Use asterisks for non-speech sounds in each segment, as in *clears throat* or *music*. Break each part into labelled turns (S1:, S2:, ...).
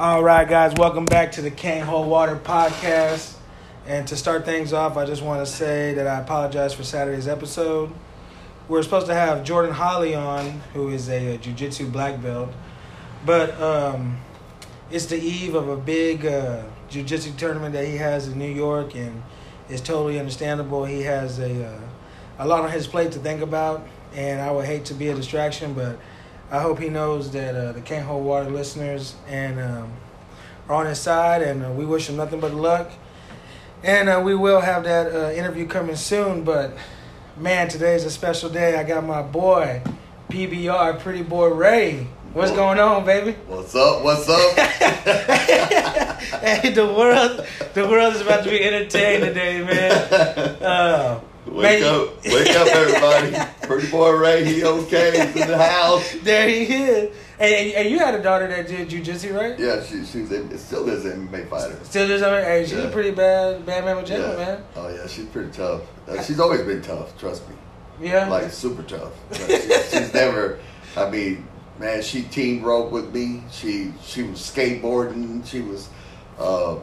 S1: All right, guys, welcome back to the Can't Hold Water podcast. And to start things off, I just want to say that I apologize for Saturday's episode. We are supposed to have Jordan Holly on, who is a, a jiu-jitsu black belt, but um, it's the eve of a big uh, jiu-jitsu tournament that he has in New York, and it's totally understandable. He has a uh, a lot on his plate to think about, and I would hate to be a distraction, but I hope he knows that uh, the Can't Hold Water listeners and um, are on his side, and uh, we wish him nothing but luck. And uh, we will have that uh, interview coming soon, but man, today's a special day. I got my boy, PBR, Pretty Boy Ray. What's going on, baby?
S2: What's up? What's up? *laughs* *laughs*
S1: hey, the world, the world is about to be entertained today, man. Uh,
S2: wake up, wake up, everybody! *laughs* Pretty boy Ray, he okay? He's in the house.
S1: There he is. And, and you had a daughter that did jujitsu, right?
S2: Yeah, she she's a, still is an MMA fighter.
S1: Still does. Hey, she's
S2: Yeah.
S1: a pretty bad, bad man with gentleman,
S2: yeah.
S1: man.
S2: Oh yeah, she's pretty tough. Uh, she's always been tough. Trust me.
S1: Yeah.
S2: Like super tough. She- she's never. I mean, man, she team rope with me. She she was skateboarding. She was uh,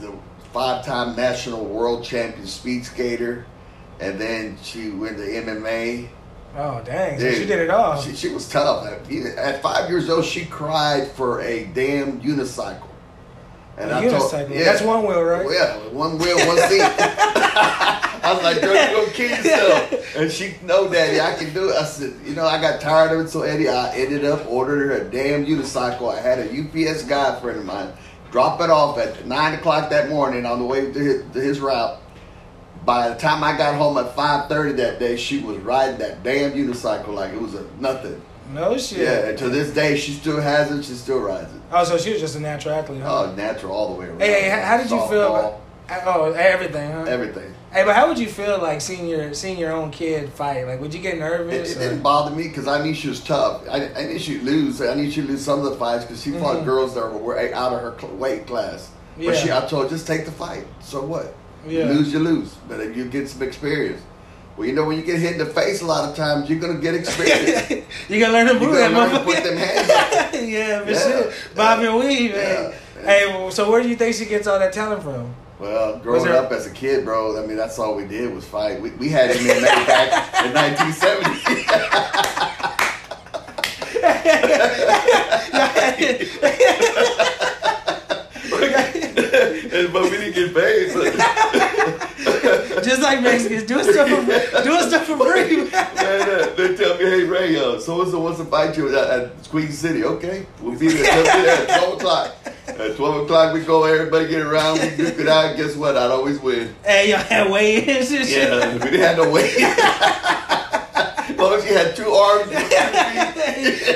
S2: the five-time national world champion speed skater, and then she went to MMA.
S1: oh dang! So she did it all.
S2: She, she was tough. At, at five years old, she cried for a damn unicycle.
S1: A unicycle?
S2: yeah.
S1: That's one wheel, right?
S2: Yeah, one wheel, one seat. *laughs* I was like, girl, you gonna kill yourself. And she, no, daddy, I can do it. I said, you know, I got tired of it, so Eddie, I ended up ordering her a damn unicycle. I had a UPS guy friend of mine drop it off at nine o'clock that morning on the way to his, to his route. By the time I got home at five thirty that day, she was riding that damn unicycle like it was a nothing.
S1: no shit.
S2: Yeah, and to this day, she still has it. She still rides it.
S1: Oh, so she was just a natural athlete, huh?
S2: Oh, natural all the way around.
S1: hey, how, did you feel? About, oh, everything, huh?
S2: everything?
S1: Hey, but how would you feel like seeing your seeing your own kid fight? Like, would you get nervous?
S2: it
S1: or-
S2: didn't bother me because I knew she was tough. I, I knew she'd lose. I knew she'd lose some of the fights because she fought
S1: Mhm.
S2: girls that were out of her weight class.
S1: Yeah.
S2: But she, I told her, just take the fight. So what?
S1: Yeah.
S2: You lose, you lose. But if you get some experience. Well, you know, when you get hit in the face a lot of times, you're going to get experience. *laughs*
S1: you gotta learn to move that motherfucker.
S2: put them *laughs* hands up.
S1: yeah, for
S2: Yeah.
S1: sure. Bob and weave, man.
S2: Yeah.
S1: Hey, so where do you think she gets all that talent from?
S2: Well, growing
S1: there-
S2: up as a kid, bro, I mean, that's all we did was fight. We, we had MMA back in 1970. *laughs* *laughs* but we didn't get paid. So. *laughs*
S1: Just like Mexicans, doing stuff for doing stuff for free.
S2: Man, they tell me, hey, Ray, uh, so and so wants to fight you at, at Queen City. Okay, we'll be there, we'll be there at 12 o'clock. At 12 o'clock, we go, everybody get around, we duke it out. Guess what? I'd always win.
S1: hey, y'all had weigh-ins and shit.
S2: Yeah, we didn't have no weight. *laughs* as long as you had two arms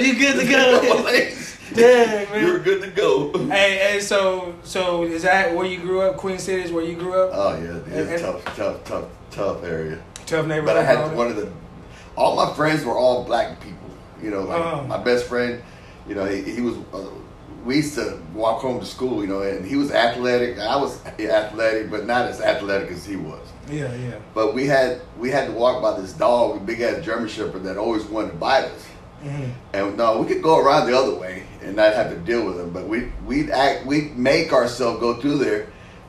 S1: you *laughs* good to go. Dang, *laughs*
S2: you were good to go.
S1: Hey, hey, so so is that where you grew up? Queen City is where you grew up?
S2: Oh yeah,
S1: And-
S2: it's
S1: and-
S2: tough, tough, tough, tough area.
S1: Tough neighborhood.
S2: But I had one of the, all my friends were all black people. You know, like
S1: Oh.
S2: my best friend, you know, he, he was, uh, we used to walk home to school, you know, and he was athletic. I was athletic, but not as athletic as he was.
S1: Yeah, yeah.
S2: But we had, we had to walk by this dog, a big ass German Shepherd that always wanted to bite us.
S1: Hmm
S2: And no, we could go around the other way and not have to deal with him. But we we'd act we'd make ourselves go through there,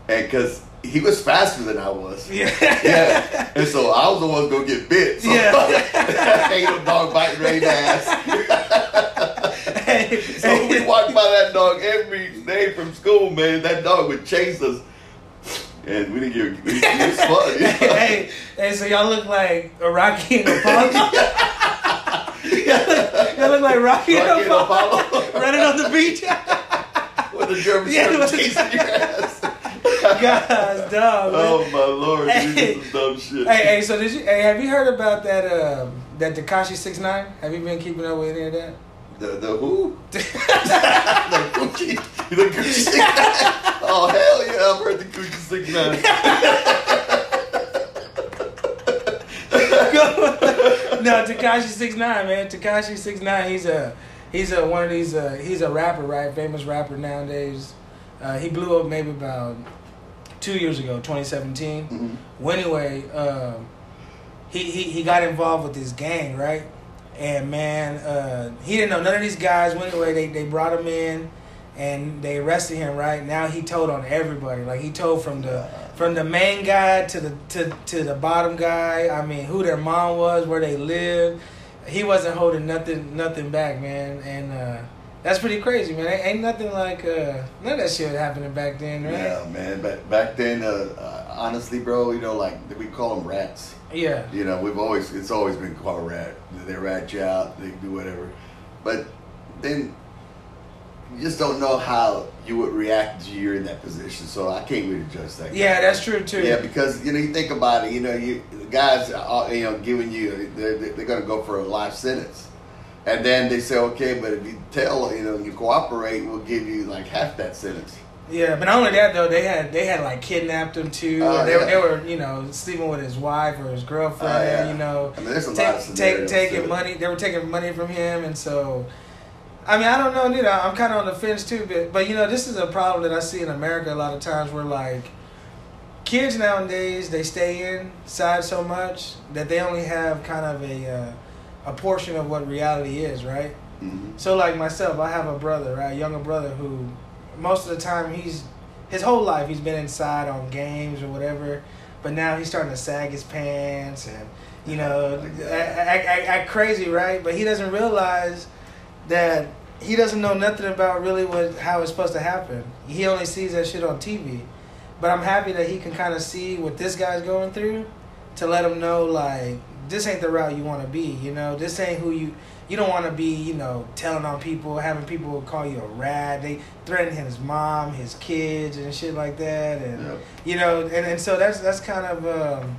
S2: and because he was faster than I was. *laughs*
S1: Yeah.
S2: Yeah. And so I was the one gonna get bit. So
S1: Yeah. *laughs*
S2: ain't no dog biting Ray's ass.
S1: hey,
S2: So we walked by that dog every day from school, man. That dog would chase us. And we didn't get it, was fun. you know?
S1: hey, hey, so y'all look like a Rocky and Apollo. *laughs* *laughs* look, y'all look like Rocky,
S2: Rocky
S1: Apollo, *laughs*
S2: Apollo.
S1: running on the beach.
S2: With the German
S1: Yeah,
S2: chasing your ass. *laughs*
S1: Dog. man.
S2: Oh my lord,
S1: Hey.
S2: this is dumb shit.
S1: Hey, hey, so did you? Hey, have you heard about that? Um, that Tekashi Six Nine? Have you been keeping up with any of that?
S2: The the who? the Gucci. The Gucci six nine. Oh hell yeah! I've heard the Gucci six nine.
S1: No, Tekashi Six Nine, man. Tekashi Six Nine. He's a he's a one of these. Uh, he's a rapper, right? Famous rapper nowadays. Uh, he blew up maybe about two years ago, 2017.
S2: Mhm.
S1: Well, anyway, um, he, he he got involved with this gang, right? And man, uh, he didn't know none of these guys. Well, anyway, they they brought him in, and they arrested him. Right now, he told on everybody. Like he told from the from the main guy to the to to the bottom guy. I mean, who their mom was, where they lived. He wasn't holding nothing nothing back, man, and. uh that's pretty crazy, man. Ain't nothing like uh, none of that shit happening back then, right?
S2: Yeah, man. Back back then, uh, uh, honestly, bro, you know, like we call them rats.
S1: Yeah.
S2: You know, we've always it's always been called rat. They rat you out. They do whatever, but then just don't know how you would react if you're in that position. So I can't really judge that.
S1: Yeah, that's true too.
S2: Yeah, because you know you think about it. You know, you the guys, are, you know, giving you they're, they're going to go for a life sentence. And then they say, okay, but if you tell, you know, you cooperate, we'll give you like half that sentence.
S1: Yeah, but not only that though, they had they had like kidnapped him too.
S2: Oh,
S1: they,
S2: yeah.
S1: they were you know sleeping with his wife or his girlfriend.
S2: Oh, yeah.
S1: You know,
S2: I mean,
S1: take, take taking
S2: it.
S1: money. They were taking money from him, and so. I mean, I don't know, know, I'm kind of on the fence too, but but you know, this is a problem that I see in America a lot of times where like kids nowadays they stay inside so much that they only have kind of a uh, a portion of what reality is, right?
S2: Mhm.
S1: So like myself, I have a brother, right, younger brother who most of the time he's his whole life he's been inside on games or whatever, but now he's starting to sag his pants and you know *laughs* act, act, act crazy, right? But he doesn't realize that he doesn't know nothing about really what how it's supposed to happen. He only sees that shit on TV. But I'm happy that he can kind of see what this guy's going through to let him know like this ain't the route you want to be. You know, this ain't who you. You don't want to be, you know, telling on people, having people call you a rat. They threaten his mom, his kids, and shit like that. And
S2: Yep.
S1: you know, and, and so that's that's kind of. Um,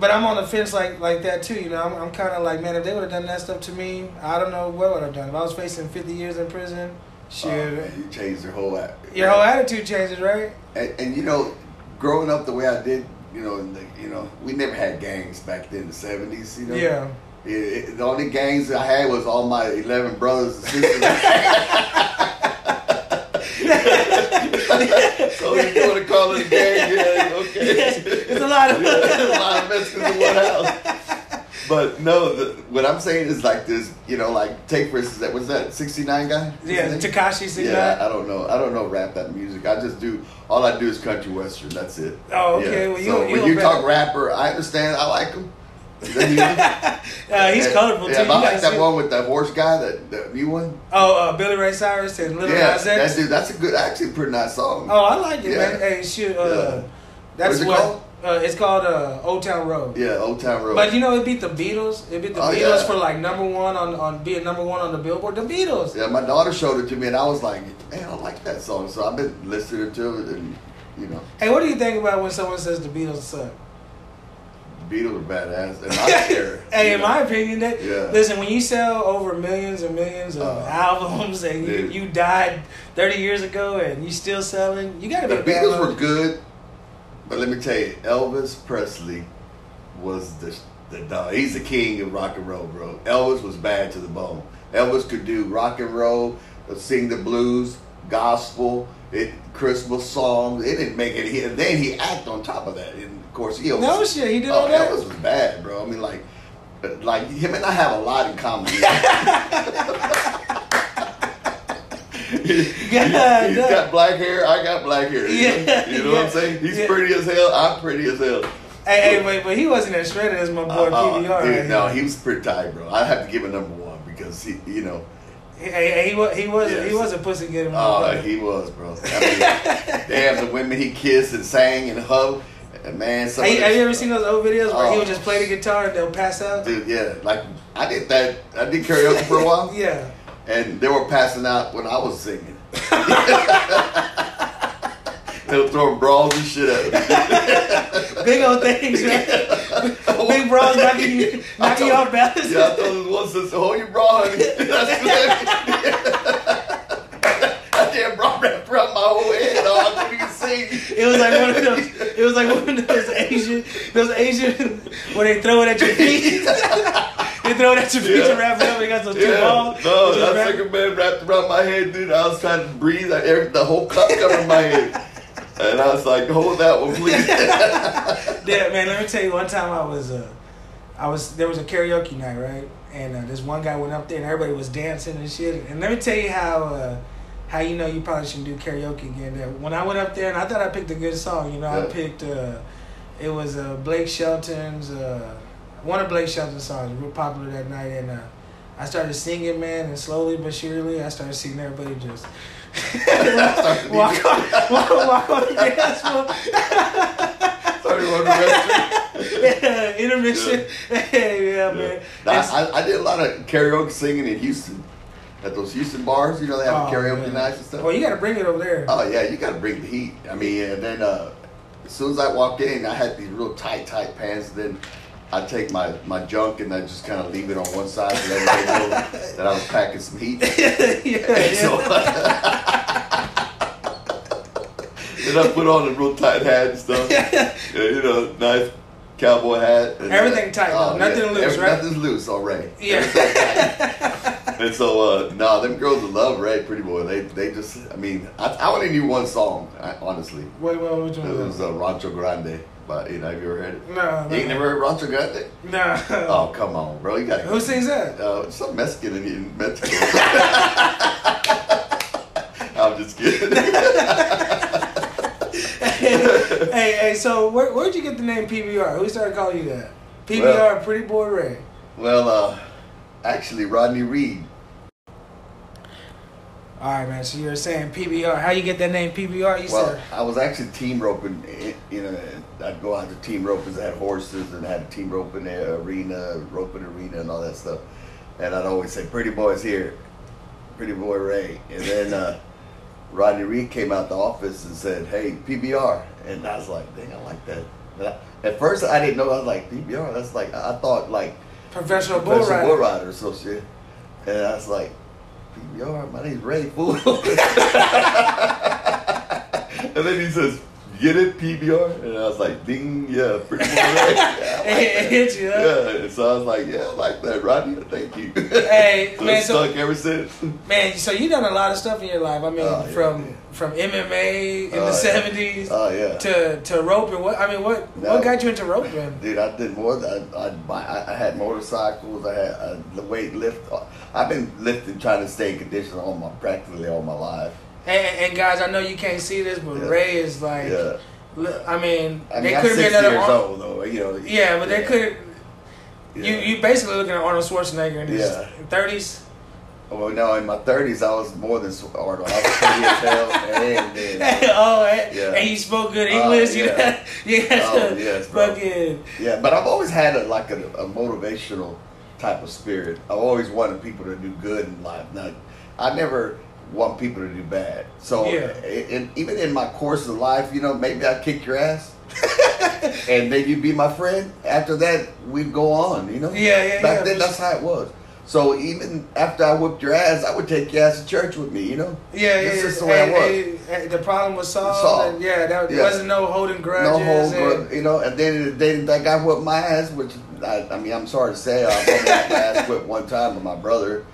S1: but I'm on the fence like like that too. You know, I'm, I'm kind of like, man, if they would have done that stuff to me, I don't know what I would have done. If I was facing 50 years in prison, oh, shit,
S2: Oh, man, you changed your whole act.
S1: your whole attitude changes, right?
S2: And, and you know, growing up the way I did, you know, in the, you know, we never had gangs back then in the seventies. You know,
S1: Yeah.
S2: It, it, the only gangs I had was all my eleven brothers and sisters. *laughs* *laughs* so if you *laughs* want to call it a gang, yeah, okay. *laughs*
S1: It's a lot of. *laughs*
S2: Yeah, a lot of Mexicans in one house. But no, the, what I'm saying is like this, you know, like take for instance, that was that 69 guy.
S1: Yeah, Tekashi Six
S2: Yeah,
S1: Nine.
S2: I don't know. I don't know rap that music. I just do all I do is country western. That's it.
S1: Oh, okay.
S2: Yeah.
S1: Well, you-
S2: so
S1: you
S2: when you
S1: bad-
S2: talk rapper, I understand. I like him. That *laughs*
S1: he's
S2: Yeah,
S1: colorful
S2: yeah,
S1: too.
S2: I like that
S1: see-
S2: one with that horse guy, that the new one.
S1: Oh, uh, Billy Ray Cyrus and Little
S2: yeah,
S1: Nas
S2: that
S1: X.
S2: dude. That's a good, actually, pretty nice song.
S1: Oh, I like it,
S2: Yeah.
S1: man. Hey, shoot. Uh,
S2: Yeah.
S1: That's
S2: What is it
S1: what.
S2: called?
S1: Uh, it's called uh, Old Town Road.
S2: Yeah, Old Town Road.
S1: But you know, it beat the Beatles. It beat the
S2: Oh,
S1: Beatles
S2: yeah.
S1: for like number one on on being number one on the Billboard. The Beatles.
S2: yeah, my daughter showed it to me, and I was like, man, I like that song. So I've been listening to it, and you know,
S1: Hey, what do you think about when someone says the Beatles suck?
S2: Beatles are badass, and I care.
S1: hey, in
S2: know.
S1: my opinion, that
S2: Yeah.
S1: listen, when you sell over millions and millions of
S2: Uh,
S1: albums and you,
S2: dude.
S1: you died thirty years ago and you still selling, you gotta be
S2: The
S1: bad
S2: Beatles were good, but let me tell you, Elvis Presley was the the dog. He's the king of rock and roll, bro. Elvis was bad to the bone. Elvis could do rock and roll, sing the blues, gospel, it Christmas songs. It didn't make it. And then he act on top of that. And of course, he
S1: No shit, he did
S2: oh,
S1: all that.
S2: Elvis was bad, bro. I mean, like, like him and I have a lot in common. *laughs* He-
S1: no.
S2: got black hair. I got black hair. You know,
S1: Yeah,
S2: you know what I'm saying? He's
S1: yeah.
S2: pretty as hell. I'm pretty as hell.
S1: Hey, hey, wait, but he wasn't as shredded as my boy
S2: Uh, uh,
S1: PBR.
S2: dude,
S1: right
S2: no,
S1: here.
S2: he was pretty tight, bro. I have to give him number one because he, you know,
S1: Hey, hey, he was he was
S2: Yes.
S1: he was a pussy getter. my
S2: oh,
S1: brother.
S2: he was, bro. I mean, *laughs* damn, the women he kissed and sang and hugged, and man, some
S1: Hey,
S2: of
S1: have you ever seen those old videos where he
S2: Oh.
S1: would just play the guitar and they'll pass out?
S2: Dude, yeah, like I did that. I did karaoke for a while, *laughs*
S1: Yeah.
S2: and they were passing out when I was singing. *laughs* they were throwing brawls and shit at me. *laughs*
S1: Big old things, right? *laughs* Big bras knocking you, knocking you off balance.
S2: Yeah, I told him once, I said, hold your bra, honey. *laughs* I damn bra wrapped around my whole head. Oh, I couldn't even see.
S1: It was like one of those. It was like one of those Asian, those Asian when they throw it at your feet. they throw it at your feet
S2: Yeah.
S1: to wrap it up. They got those two
S2: Yeah,
S1: balls.
S2: no, that second man wrapped around my head, dude. I was trying to breathe. I, the whole cup covered my head. And I was like, hold that one, please. *laughs*
S1: Yeah, man. Let me tell you. One time I was, uh, I was there was a karaoke night, right? And uh, this one guy went up there and everybody was dancing and shit. And let me tell you how uh, how you know you probably shouldn't do karaoke again. That when I went up there and I thought I picked a good song. You know, I picked. Uh, it was uh, Blake Shelton's. Uh, one of Blake Shelton's songs, real popular that night, and uh, I started singing, man, and slowly but surely, I started seeing everybody just walk, on, walk, walk on the dance floor. *laughs*
S2: The restroom.
S1: yeah, *laughs* intermission. Yeah, *laughs* man.
S2: Now, I, I did a lot of karaoke singing in Houston. At those Houston bars, you know, they have
S1: Oh,
S2: karaoke
S1: man.
S2: nights and stuff.
S1: Well, you got to bring it over there.
S2: Oh yeah, you got to bring the heat. I mean, and then uh, as soon as I walked in, I had these real tight, tight pants. Then I take my, my junk and I just kind of leave it on one side to let everybody know *laughs* that I was packing some heat.
S1: yeah, yeah. *laughs*
S2: So, and *laughs* I put on a real tight hat and stuff. Yeah, you know, nice cowboy hat. And, uh,
S1: Everything tight, though. Nothing loose, right?
S2: Nothing's loose on Ray.
S1: Yeah.
S2: And so, uh, nah, them girls that love Ray, pretty boy, they they just, I mean, I, I only knew one song, I, honestly.
S1: Wait, wait, which
S2: It was uh, Rancho Grande. But you know, have you ever heard it?
S1: No,
S2: You ain't never heard Rancho Grande?
S1: no. *laughs*
S2: Oh, come on, bro. You got
S1: Who sings that?
S2: Uh, some Mexican in, in Mexico. *laughs* I'm just kidding. *laughs*
S1: hey, hey, so where, where'd you get the name PBR? Who started calling you that? PBR,
S2: Well-
S1: Pretty Boy Ray.
S2: well, uh, actually, Rodney Reed.
S1: All right, man. So you were saying PBR. How you get that name PBR? You
S2: Well,
S1: said.
S2: I was actually team roping. You know, I'd go out to team ropers. I had horses and had a team roping arena, roping arena, and all that stuff. And I'd always say, "Pretty boy's here, Pretty boy Ray." And then uh, Rodney Reed came out the office and said, "Hey, PBR," and I was like, "Dang, I like that." I, at first, I didn't know. I was like, "PBR." That's like I thought like
S1: Professional bull
S2: Professional
S1: rider.
S2: bull rider or some shit. And I was like, PBR, my name's Ray Fool. *laughs* *laughs* and then he says, Get it, PBR? And I was like, Ding, yeah, pretty Ray. Yeah, *laughs* *laughs* like
S1: It hit you, huh?
S2: Yeah, and so I was like, Yeah, I like that, Rodney. Thank you.
S1: Hey, *laughs*
S2: so
S1: man, so-
S2: stuck ever since.
S1: Man, so you done a lot of stuff in your life. I mean,
S2: Oh, yeah,
S1: from
S2: yeah.
S1: from MMA in
S2: Oh,
S1: the
S2: yeah.
S1: seventies
S2: Oh, yeah.
S1: to to roping. What I mean, what
S2: No.
S1: what got you into roping?
S2: Dude, I did more. Than, I, I, I, I had motorcycles. I had uh, the weight lift. I've been lifting, trying to stay in condition all my practically all my life.
S1: And, and guys, I know you can't see this, but
S2: Yeah.
S1: Ray is like.
S2: Yeah.
S1: I mean,
S2: I
S1: they
S2: mean, I'm
S1: could have been another.
S2: years old though. You know.
S1: Yeah, but they could. You you basically looking at Arnold Schwarzenegger in his thirties.
S2: Oh, well, no, in my thirties, I was more than Arnold. I was pretty as hell, *laughs* and then, *laughs*
S1: oh, and,
S2: Yeah.
S1: and he spoke good
S2: Oh,
S1: English. you
S2: yeah.
S1: know, *laughs* you got
S2: Oh, yes,
S1: fucking.
S2: yeah. But I've always had a, like a, a motivational type of spirit. I've always wanted people to do good in life. Now, I never want people to do bad. So,
S1: Yeah.
S2: and even in my course of life, you know, maybe I kick your ass. *laughs* and then you'd be my friend. After that, we'd go on. You know.
S1: Yeah, yeah,
S2: Back
S1: yeah,
S2: then, that's how it was. So even after I whooped your ass, I would take your ass to church with me. You know.
S1: Yeah, yeah.
S2: That's
S1: yeah.
S2: just the way I was.
S1: and- and the problem was solved.
S2: Solved.
S1: and yeah, that, there
S2: Yeah.
S1: wasn't no holding grudges.
S2: No whole,
S1: and-
S2: gr- you know, and then the day that guy whipped my ass, which I, I mean, I'm sorry to say, only had my ass whipped one time with my brother,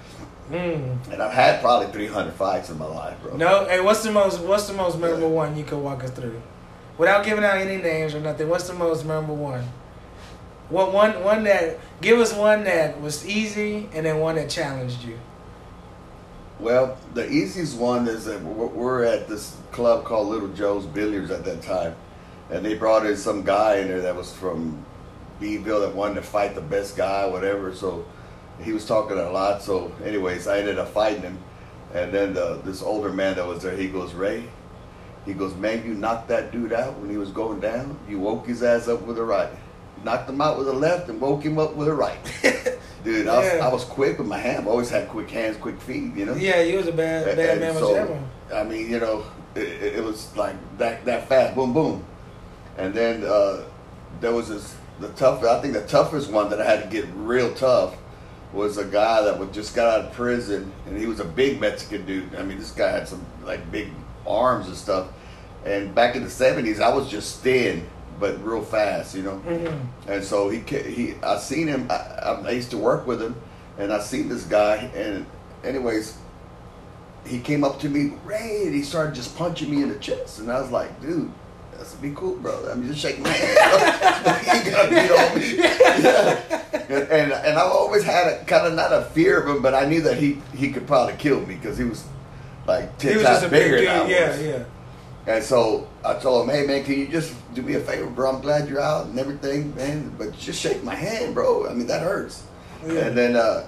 S1: Mm.
S2: and I've had probably 300 fights in my life, bro.
S1: No, hey, what's the most what's the most memorable one you could walk us through, without giving out any names or nothing? What's the most memorable one? What one one that give us one that was easy and then one that challenged you.
S2: Well, the easiest one is that we're we're at this club called Little Joe's Billiards at that time, and they brought in some guy in there that was from Beeville that wanted to fight the best guy, whatever. So he was talking a lot. So, anyways, I ended up fighting him, and then the, this older man that was there, he goes, Ray, he goes, man, you knocked that dude out when he was going down. You woke his ass up with a right, knocked him out with a left, and woke him up with a right. *laughs* Dude, I was, I was quick with my hand. I always had quick hands, quick feet. You know.
S1: Yeah, you was a bad bad
S2: and
S1: man with
S2: so,
S1: Gemma.
S2: I mean, you know, it, it it was like that that fast, boom, boom, and then uh, there was this the tough. I think the toughest one that I had to get real tough was a guy that was just got out of prison, and he was a big Mexican dude. I mean, this guy had some like big arms and stuff. And back in the seventies, I was just thin but real fast, you know.
S1: Mm-hmm.
S2: And so he he I seen him. I, I- I used to work with him, and I seen this guy. And anyways, he came up to me, Ray, and he started just punching me in the chest. And I was like, dude, that's be cool, bro. I mean, just shake my hand. you *laughs* ain't gotta beat on me. Yeah. *laughs* And, and I've always had a kind of not a fear of him, but I knew that he he could probably kill me because he was like
S1: He
S2: ten
S1: was
S2: times
S1: just a big
S2: bigger
S1: dude.
S2: than I
S1: Yeah,
S2: was.
S1: yeah.
S2: And so I told him, hey man, can you just do me a favor, bro? I'm glad you're out and everything, man. But just shake my hand, bro. I mean, that hurts.
S1: Yeah.
S2: And then, uh,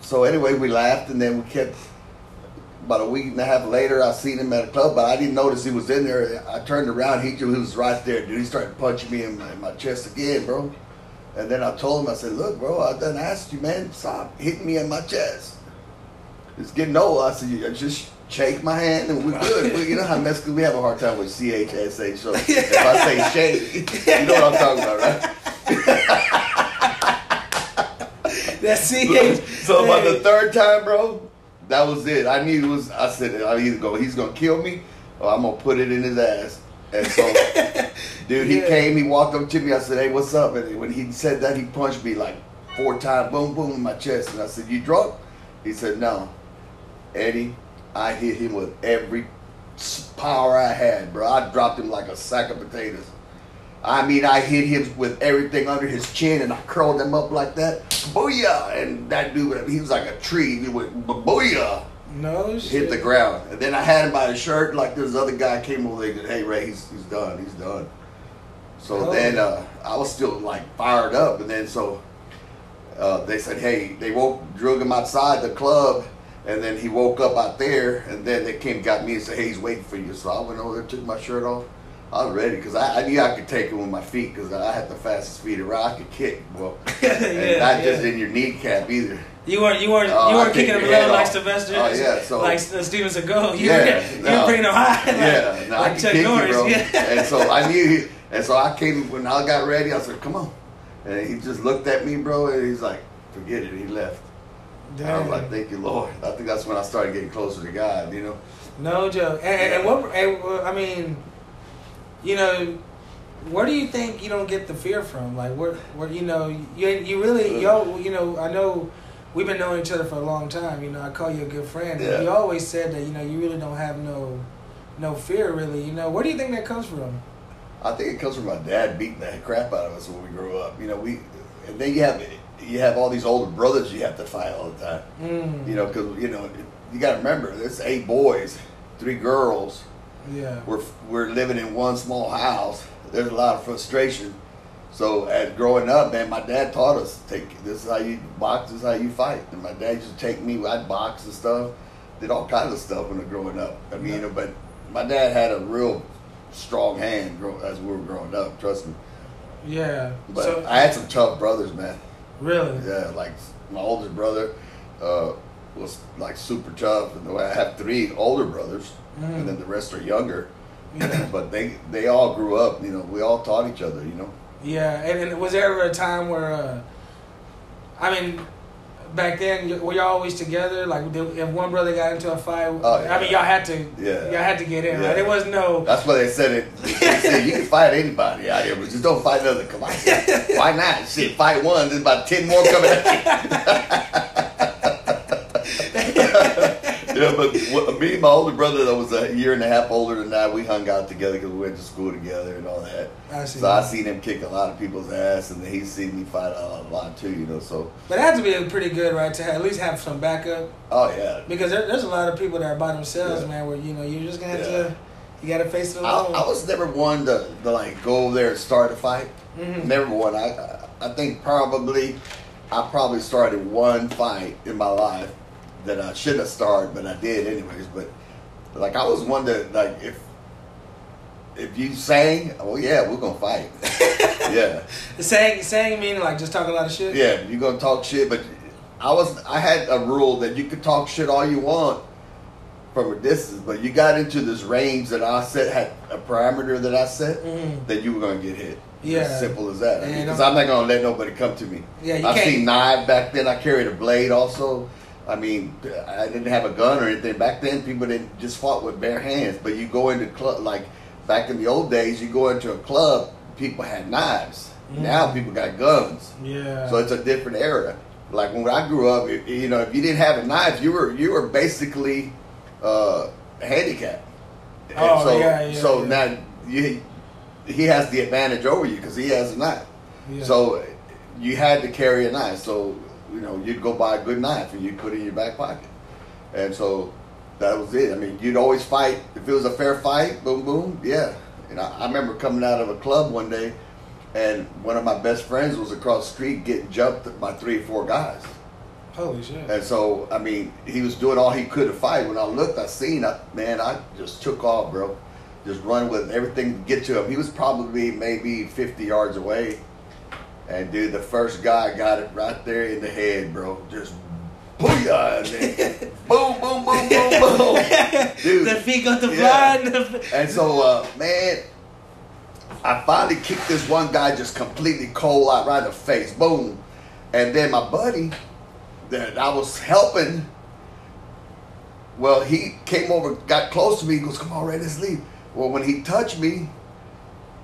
S2: so anyway, we laughed and then we kept. About a week and a half later, I seen him at a club, but I didn't notice he was in there. I turned around, he, he was right there, dude. He started punching me in my, in my chest again, bro. And then I told him, I said, look, bro, I done asked you, man, stop hitting me in my chest. It's getting old. I said, "You just shake my hand and we're good. We- you know how Mexican, we have a hard time with CHSA. So if I say shake, you know what I'm talking about, right?
S1: That's CH. *laughs*
S2: So by the third time, bro, that was it. I knew it was. I said I either go, he's gonna kill me, or I'm gonna put it in his ass. And so, *laughs* dude, he
S1: Yeah.
S2: came, he walked up to me. I said, "Hey, what's up?" And when he said that, he punched me like four times, boom, boom, in my chest. And I said, "You drunk?" He said, "No." Eddie, I hit him with every s- power I had, bro. I dropped him like a sack of potatoes. I mean, I hit him with everything under his chin, and I curled him up like that. Booyah! And that dude, he was like a tree. He went booyah,
S1: No shit.
S2: hit the ground. And then I had him by the shirt, like this other guy came over there and said, hey, Ray, he's, he's done. He's done. So
S1: Oh.
S2: then uh, I was still like fired up. And then so uh, they said, hey, they woke, drug him outside the club. And then he woke up out there. And then they came got me and said, hey, he's waiting for you. So I went over there, took my shirt off. I was ready because I, I knew I could take it with my feet because I had the fastest feet around. I could kick, well, *laughs* and
S1: Yeah,
S2: not just in your kneecap either.
S1: You weren't you weren't
S2: Oh,
S1: you weren't kicking him low like. Sylvester,
S2: Oh, yeah, so-
S1: like S- uh, Steven Seagal. You
S2: Yeah,
S1: were, you were bringing him high, like,
S2: yeah, no,
S1: like Chuck
S2: you,
S1: Norris.
S2: bro.
S1: Yeah.
S2: And so *laughs* I knew, he, and so I came when I got ready. I said, "Come on," and he just looked at me, bro, and he's like, "Forget it." He left. And I was like, "Thank you, Lord." I think that's when I started getting closer to God. You know.
S1: No joke. And, and, and what? And, I mean, you know, where do you think you don't get the fear from? Like, where, where you know, you you really, yo, you know, I know we've been knowing each other for a long time. You know, I call you a good friend.
S2: Yeah.
S1: You always said that you know you really don't have no, no fear really. You know, where do you think that comes from?
S2: I think it comes from my dad beating the crap out of us when we grew up. You know, we, and then you have you have all these older brothers you have to fight all the time.
S1: Mm,
S2: You know, because you know you got to remember there's eight boys, three girls.
S1: Yeah.
S2: we're we're living in one small house. There's a lot of frustration. So as growing up, man, my dad taught us take this is how you box, this is how you fight. And my dad used to take me, I'd box and stuff, did all kinds of stuff when I was growing up. I mean, you know, but my dad had a real strong hand grow, as we were growing up. Trust me.
S1: Yeah.
S2: But
S1: so
S2: I had some tough brothers, man.
S1: really.
S2: Yeah, like my oldest brother uh, was like super tough, and the way I have three older brothers,
S1: Mm.
S2: and then the rest are younger.
S1: Yeah. *clears throat*
S2: but they they all grew up. You know, we all taught each other. You know.
S1: Yeah, and, and was there ever a time where, uh, I mean, back then, were y'all always together? Like, if one brother got into a fight,
S2: Oh, yeah.
S1: I mean, y'all had to,
S2: Yeah.
S1: y'all had to get in,
S2: Yeah.
S1: right? There was no,
S2: That's why they said it. *laughs* They said you can fight anybody out here, but just don't fight another. Come on, *laughs* why not? Shit, fight one. There's about ten more coming at you. *laughs* yeah, but what, me and my older brother that was a year and a half older than I, we hung out together because we went to school together and all that.
S1: I see.
S2: So I seen him kick a lot of people's ass, and then he's seen me fight a lot too. You know, so
S1: but it had to be pretty good, right? To have, at least have some backup,
S2: oh yeah.
S1: because there, there's a lot of people that are by themselves,
S2: Yeah.
S1: man. Where you know you're just gonna have
S2: Yeah.
S1: to, you got to face it
S2: I,
S1: alone.
S2: I was never one to, to like go over there and start a fight.
S1: Mhm.
S2: Never one. I I- I think probably I probably started one fight in my life that I shouldn't have started, but I did anyways. But like I was one that like if if you sang, oh yeah, we're gonna fight. *laughs* yeah, *laughs*
S1: saying, saying meaning like just talk a lot of shit.
S2: yeah, you're gonna talk shit. But I was I had a rule that you could talk shit all you want from a distance, but you got into this range that I set had a parameter that I set
S1: Mhm.
S2: that you were gonna get hit.
S1: Yeah.
S2: As simple as that. Because
S1: I'm-
S2: I'm not gonna let nobody come to me.
S1: Yeah, you
S2: I've
S1: can't-
S2: seen knives back then. I carried a blade also. I mean, I didn't have a gun or anything back then. People didn't just fought with bare hands. But you go into club like back in the old days. You go into a club, people had knives.
S1: Mm.
S2: Now people got guns.
S1: Yeah.
S2: So it's a different era. Like when I grew up, you- you know, if you didn't have a knife, you were you were basically uh, handicapped. And
S1: Oh,
S2: so,
S1: yeah, yeah,
S2: So
S1: yeah.
S2: now you, he has the advantage over you because he has a knife.
S1: Yeah.
S2: So you had to carry a knife. So you know you'd go buy a good knife and you'd put it in your back pocket. And so that was it. I mean, you'd always fight if it was a fair fight. Boom, boom, yeah. And I, I remember coming out of a club one day, and one of my best friends was across the street getting jumped by three or four guys.
S1: Holy shit.
S2: And so, I mean, he was doing all he could to fight. When I looked, I seen, I, man, I just took off, bro. Just run with everything to get to him. He was probably maybe 50 yards away. And dude, the first guy got it right there in the head, bro. Just booyah! *laughs* Boom, boom, boom, boom, boom. Dude.
S1: the feet got to
S2: Yeah.
S1: fly. and *laughs*
S2: And so, uh, man, I finally kicked this one guy just completely cold out right in the face. Boom. And then my buddy that I was helping, well, he came over, got close to me. He goes, Come on, Ray, let's leave. Well, when he touched me,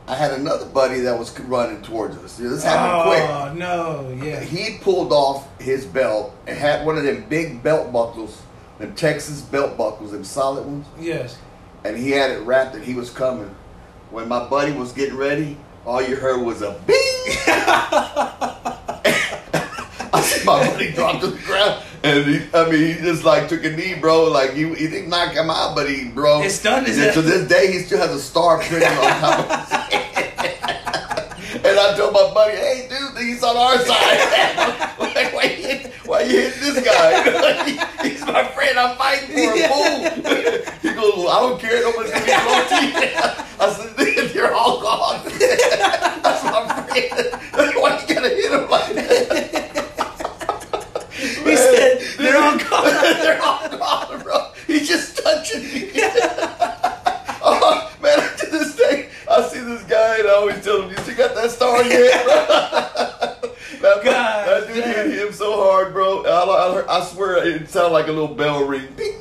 S2: I had another buddy that was running towards us. This happened oh, quick
S1: oh no, yeah.
S2: he pulled off his belt and had one of them big belt buckles, them Texas belt buckles, them solid ones,
S1: Yes.
S2: and he had it wrapped and he was coming. When my buddy was getting ready, all you heard was a bing. *laughs* *laughs* I see my buddy drop to the ground, and he, I mean, he just like took a knee, bro. Like he, he didn't knock him out, but he, bro,
S1: It stunned his
S2: and. To this day, he still has a star printed on top of his head. *laughs* and I told my buddy, "Hey, dude, he's on our side. *laughs* like, why, you hit, why you hitting this guy? *laughs* He- he's my friend. I'm fighting for him. Boom." he goes, well, "I don't care. Nobody's gonna be you." I said, "Dude, "You're all gone." That's my friend. why you gotta hit him like that?
S1: He said they're all gone.
S2: They're all gone, bro. He's just touching me. oh, man, to this day, I see this guy and I always tell him, you still got *laughs* that
S1: God
S2: that dude
S1: damn.
S2: hit him so hard, bro. I, I, I swear it sounded like a little bell ring. *laughs*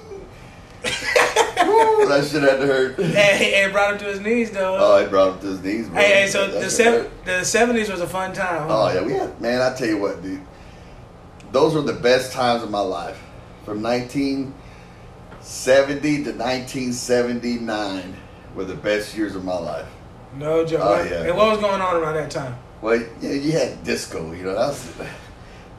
S2: That shit had to hurt.
S1: Hey, it brought him to his knees though.
S2: Oh, it brought him to his knees, bro.
S1: hey, hey, so
S2: That
S1: the sev- the seventies was a fun time.
S2: Oh yeah, we had man. I tell you what, dude. Those were the best times of my life. From 1970 to 1979 were the best years of my life.
S1: No joke.
S2: Oh, yeah.
S1: And what was going on around that time?
S2: Well, yeah, you had disco. You know that was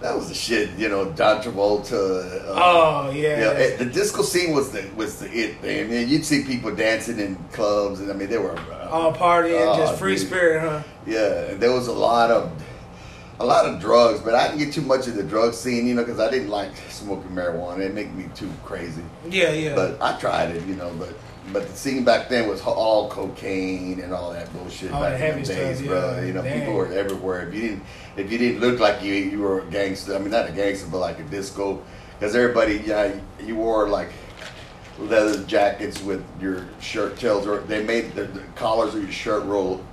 S2: that was the shit. You know, John Travolta. uh,
S1: Oh yeah.
S2: yeah, it- the disco scene was the was the it thing. Mean, you'd see people dancing in clubs, and I mean, they were uh,
S1: all partying,
S2: Oh,
S1: just free
S2: dude.
S1: spirit, huh?
S2: Yeah, and there was a lot of a lot of drugs, but I didn't get too much of the drug scene, you know, because I didn't like smoking marijuana. It made me too crazy.
S1: Yeah, yeah.
S2: But I tried it, you know. But but the scene back then was all cocaine and all that bullshit
S1: All
S2: back
S1: the
S2: in the days,
S1: stuff,
S2: bro.
S1: yeah.
S2: You know,
S1: Dang.
S2: people were everywhere. If you didn't if you didn't look like you you were a gangster, I mean, not a gangster, but like a disco, because everybody, yeah, you wore like leather jackets with your shirt tails, or they made the, the collars of your shirt roll.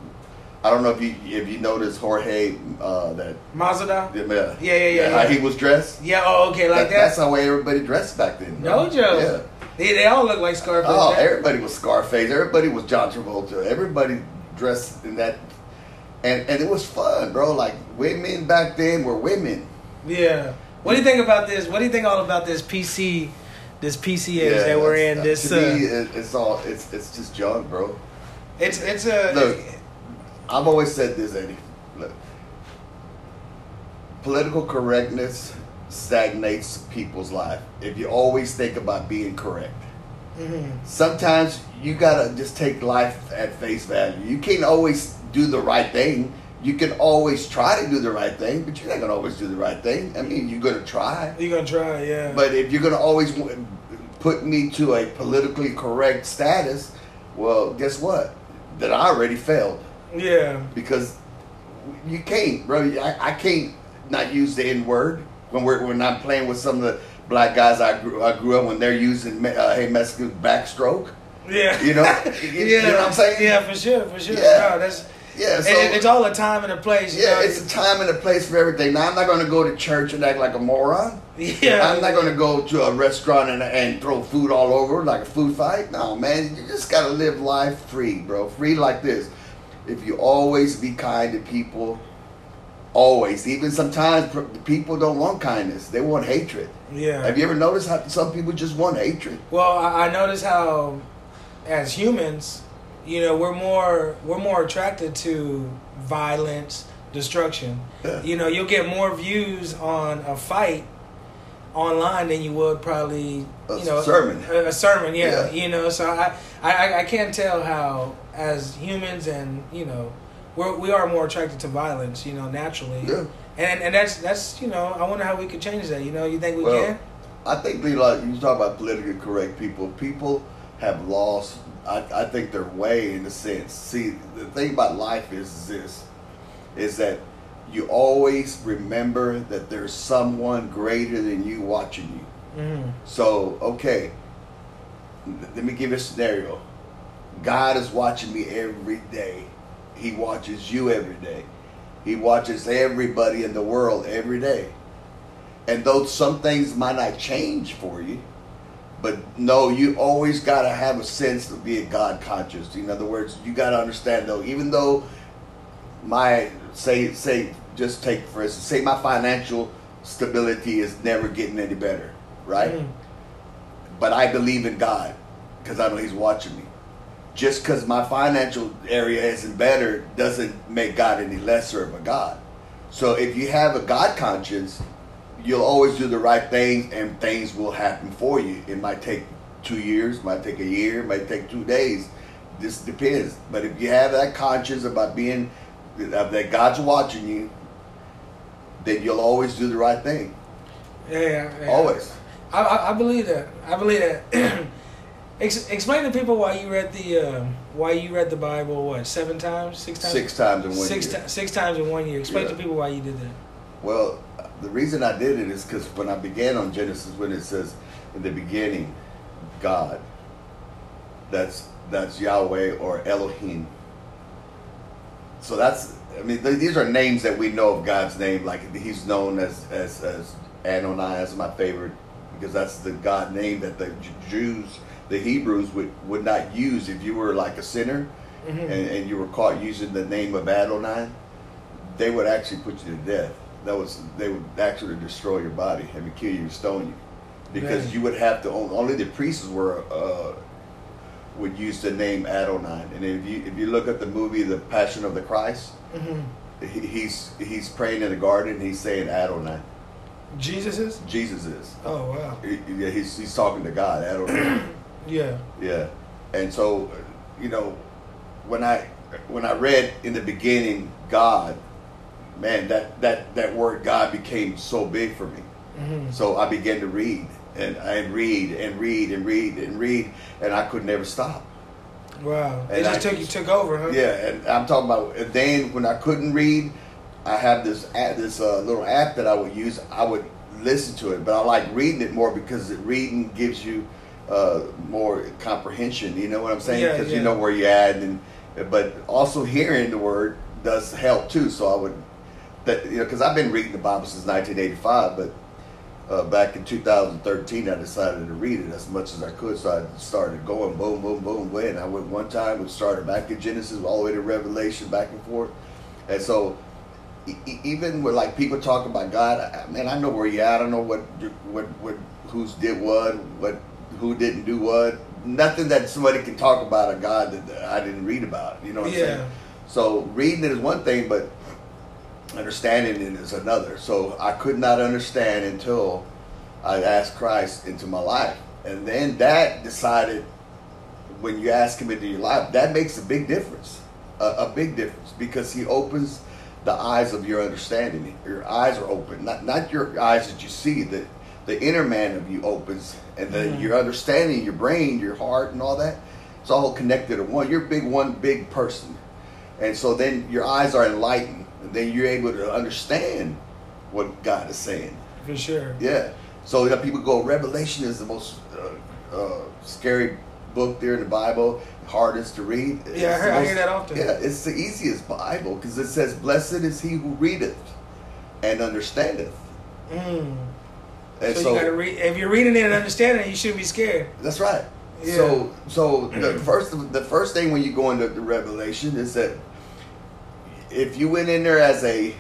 S2: I don't know if you if you noticed Jorge uh, that
S1: Mazda.
S2: yeah,
S1: Yeah, yeah, yeah,
S2: how
S1: yeah.
S2: he was dressed.
S1: Yeah. Oh, okay, like
S2: That- That's
S1: that.
S2: the way everybody dressed back then.
S1: No
S2: bro.
S1: joke.
S2: Yeah.
S1: They, they all look like Scarface.
S2: Oh, everybody was Scarface. Everybody was John Travolta. Everybody dressed in that, and and it was fun, bro. Like women back then were women.
S1: Yeah. What do you think about this? What do you think all about this PC, this PC age that we're in?
S2: that's-
S1: This
S2: to me,
S1: uh,
S2: it, it's all it's it's just junk, bro.
S1: it's it's a
S2: Look, I've always said this, Eddie. Look, political correctness stagnates people's life. If you always think about being correct.
S1: mhm.
S2: sometimes you gotta just take life at face value. You can't always do the right thing. You can always try to do the right thing, but you're not gonna always do the right thing. I mean, you're gonna try,
S1: You're gonna try, yeah.
S2: but if you're gonna always put me to a politically correct status, well, guess what? That I already failed
S1: yeah,
S2: because you can't, bro. I, I can't not use the N word when we're when I'm playing with some of the black guys I grew I grew up when they're using uh, hey Mexican backstroke.
S1: yeah.
S2: You know? *laughs* You- you know what I'm saying?
S1: Yeah, for sure, for sure.
S2: Yeah.
S1: No, that's
S2: Yeah, so
S1: it, it's all a time and a place.
S2: Yeah,
S1: know?
S2: it's a time and a place for everything. Now I'm not going to go to church and act like a moron.
S1: yeah.
S2: I'm not going to go to a restaurant and, and throw food all over like a food fight. No, man, you just got to live life free, bro. Free like this. If you always be kind to people, always. Even sometimes people don't want kindness; they want hatred.
S1: yeah.
S2: Have you ever noticed how some people just want hatred?
S1: Well, I, I notice how, as humans, you know, we're more we're more attracted to violence, destruction.
S2: Yeah.
S1: You know, you'll get more views on a fight online than you would probably
S2: A
S1: you know
S2: sermon.
S1: A, a sermon, yeah,
S2: Yeah.
S1: You know, so I, I I can't tell how as humans and you know we're, we are more attracted to violence, you know, naturally.
S2: Yeah.
S1: And and that's that's you know I wonder how we could change that. You know, you think we
S2: Well,
S1: can?
S2: I think we like you talk about politically correct people. People have lost. I, I think their way in a sense. See, the thing about life is this: is that you always remember that there's someone greater than you watching you.
S1: Mm.
S2: So, okay, let me give you a scenario. God is watching me every day. He watches you every day. He watches everybody in the world every day. And though some things might not change for you, but no, you always got to have a sense of being God conscious. In other words, you got to understand though, even though my say say just take for instance, say my financial stability is never getting any better, right?
S1: Mm.
S2: But I believe in God because I know He's watching me. Just because my financial area isn't better doesn't make God any lesser of a God. So if you have a God conscience, you'll always do the right thing and things will happen for you. It might take two years, might take a year, might take two days. This depends. But if you have that conscience about being that God's watching you, then you'll always do the right thing.
S1: Yeah, yeah.
S2: Always.
S1: I, I believe that. I believe that. *clears throat* Ex- explain to people why you read the uh, why you read the Bible. What seven times, six times,
S2: Six times in one
S1: six,
S2: year.
S1: ti- six times in one year. Explain
S2: Yeah.
S1: to people why you did that.
S2: Well, the reason I did it is because when I began on Genesis, when it says in the beginning, God, that's that's Yahweh or Elohim. So that's I mean th- these are names that we know of God's name. Like He's known as as as Adonai. That's my favorite because that's the God name that the J- Jews, the Hebrews would would not use if you were like a sinner
S1: Mhm.
S2: and, and you were caught using the name of Adonai. They would actually put you to death. That was they would actually destroy your body and kill you, and stone you, because
S1: Right.
S2: you would have to. Only the priests were uh, would use the name Adonai. And if you if you look at the movie The Passion of the Christ,
S1: hmm
S2: he, he's he's praying in the garden. He's saying Adonai.
S1: Jesus is.
S2: Jesus is.
S1: Oh wow.
S2: He- yeah, he's he's talking to God. Adonai. *clears throat*
S1: Yeah.
S2: Yeah, and so, you know, when I when I read in the beginning God, man, that that that word God became so big for me.
S1: hmm
S2: So I began to read and and read and read and read and read, and I could never stop.
S1: Wow. It just
S2: I-
S1: took you took over, huh?
S2: Yeah, and I'm talking about and then when I couldn't read, I have this app, this uh, little app that I would use. I would listen to it, but I like reading it more because it, reading gives you uh, more comprehension. You know what I'm saying? Because
S1: yeah.
S2: you know where you're at, and but also hearing the word does help too. So I would that you know because I've been reading the Bible since 1985, but. Uh, back in 2013, I decided to read it as much as I could, so I started going boom, boom, boom, boom. And I went one time and started back in Genesis all the way to Revelation, back and forth. And so, e- even with like people talking about God, I, man, I know where you're at. I don't know what, what, what, who's did what, what, who didn't do what. Nothing that somebody can talk about a God that, that I didn't read about. You know what I'm saying? So reading it is one thing, but understanding it is another. So I could not understand until I asked Christ into my life. And then that decided when you ask him into your life, that makes a big difference. A, a big difference because he opens the eyes of your understanding. Your eyes are open. Not not your eyes that you see, the the inner man of you opens and then
S1: Mhm.
S2: your understanding, your brain, your heart and all that. It's all connected to one. You're big one big person. And so then your eyes are enlightened, and then you're able to understand what God is saying.
S1: For sure.
S2: Yeah. So that people go, Revelation is the most uh, uh, scary book there in the Bible, hardest to read.
S1: Yeah, I,
S2: It's
S1: hear,
S2: the
S1: I hear that often.
S2: Yeah, it's the easiest Bible because it says, "Blessed is he who readeth and understandeth."
S1: Mm.
S2: And
S1: so,
S2: so,
S1: you gotta read. If you're reading it and understanding it, you shouldn't be scared.
S2: that's right.
S1: Yeah.
S2: So, so the first, the first thing when you go into the Revelation is that if you went in there as a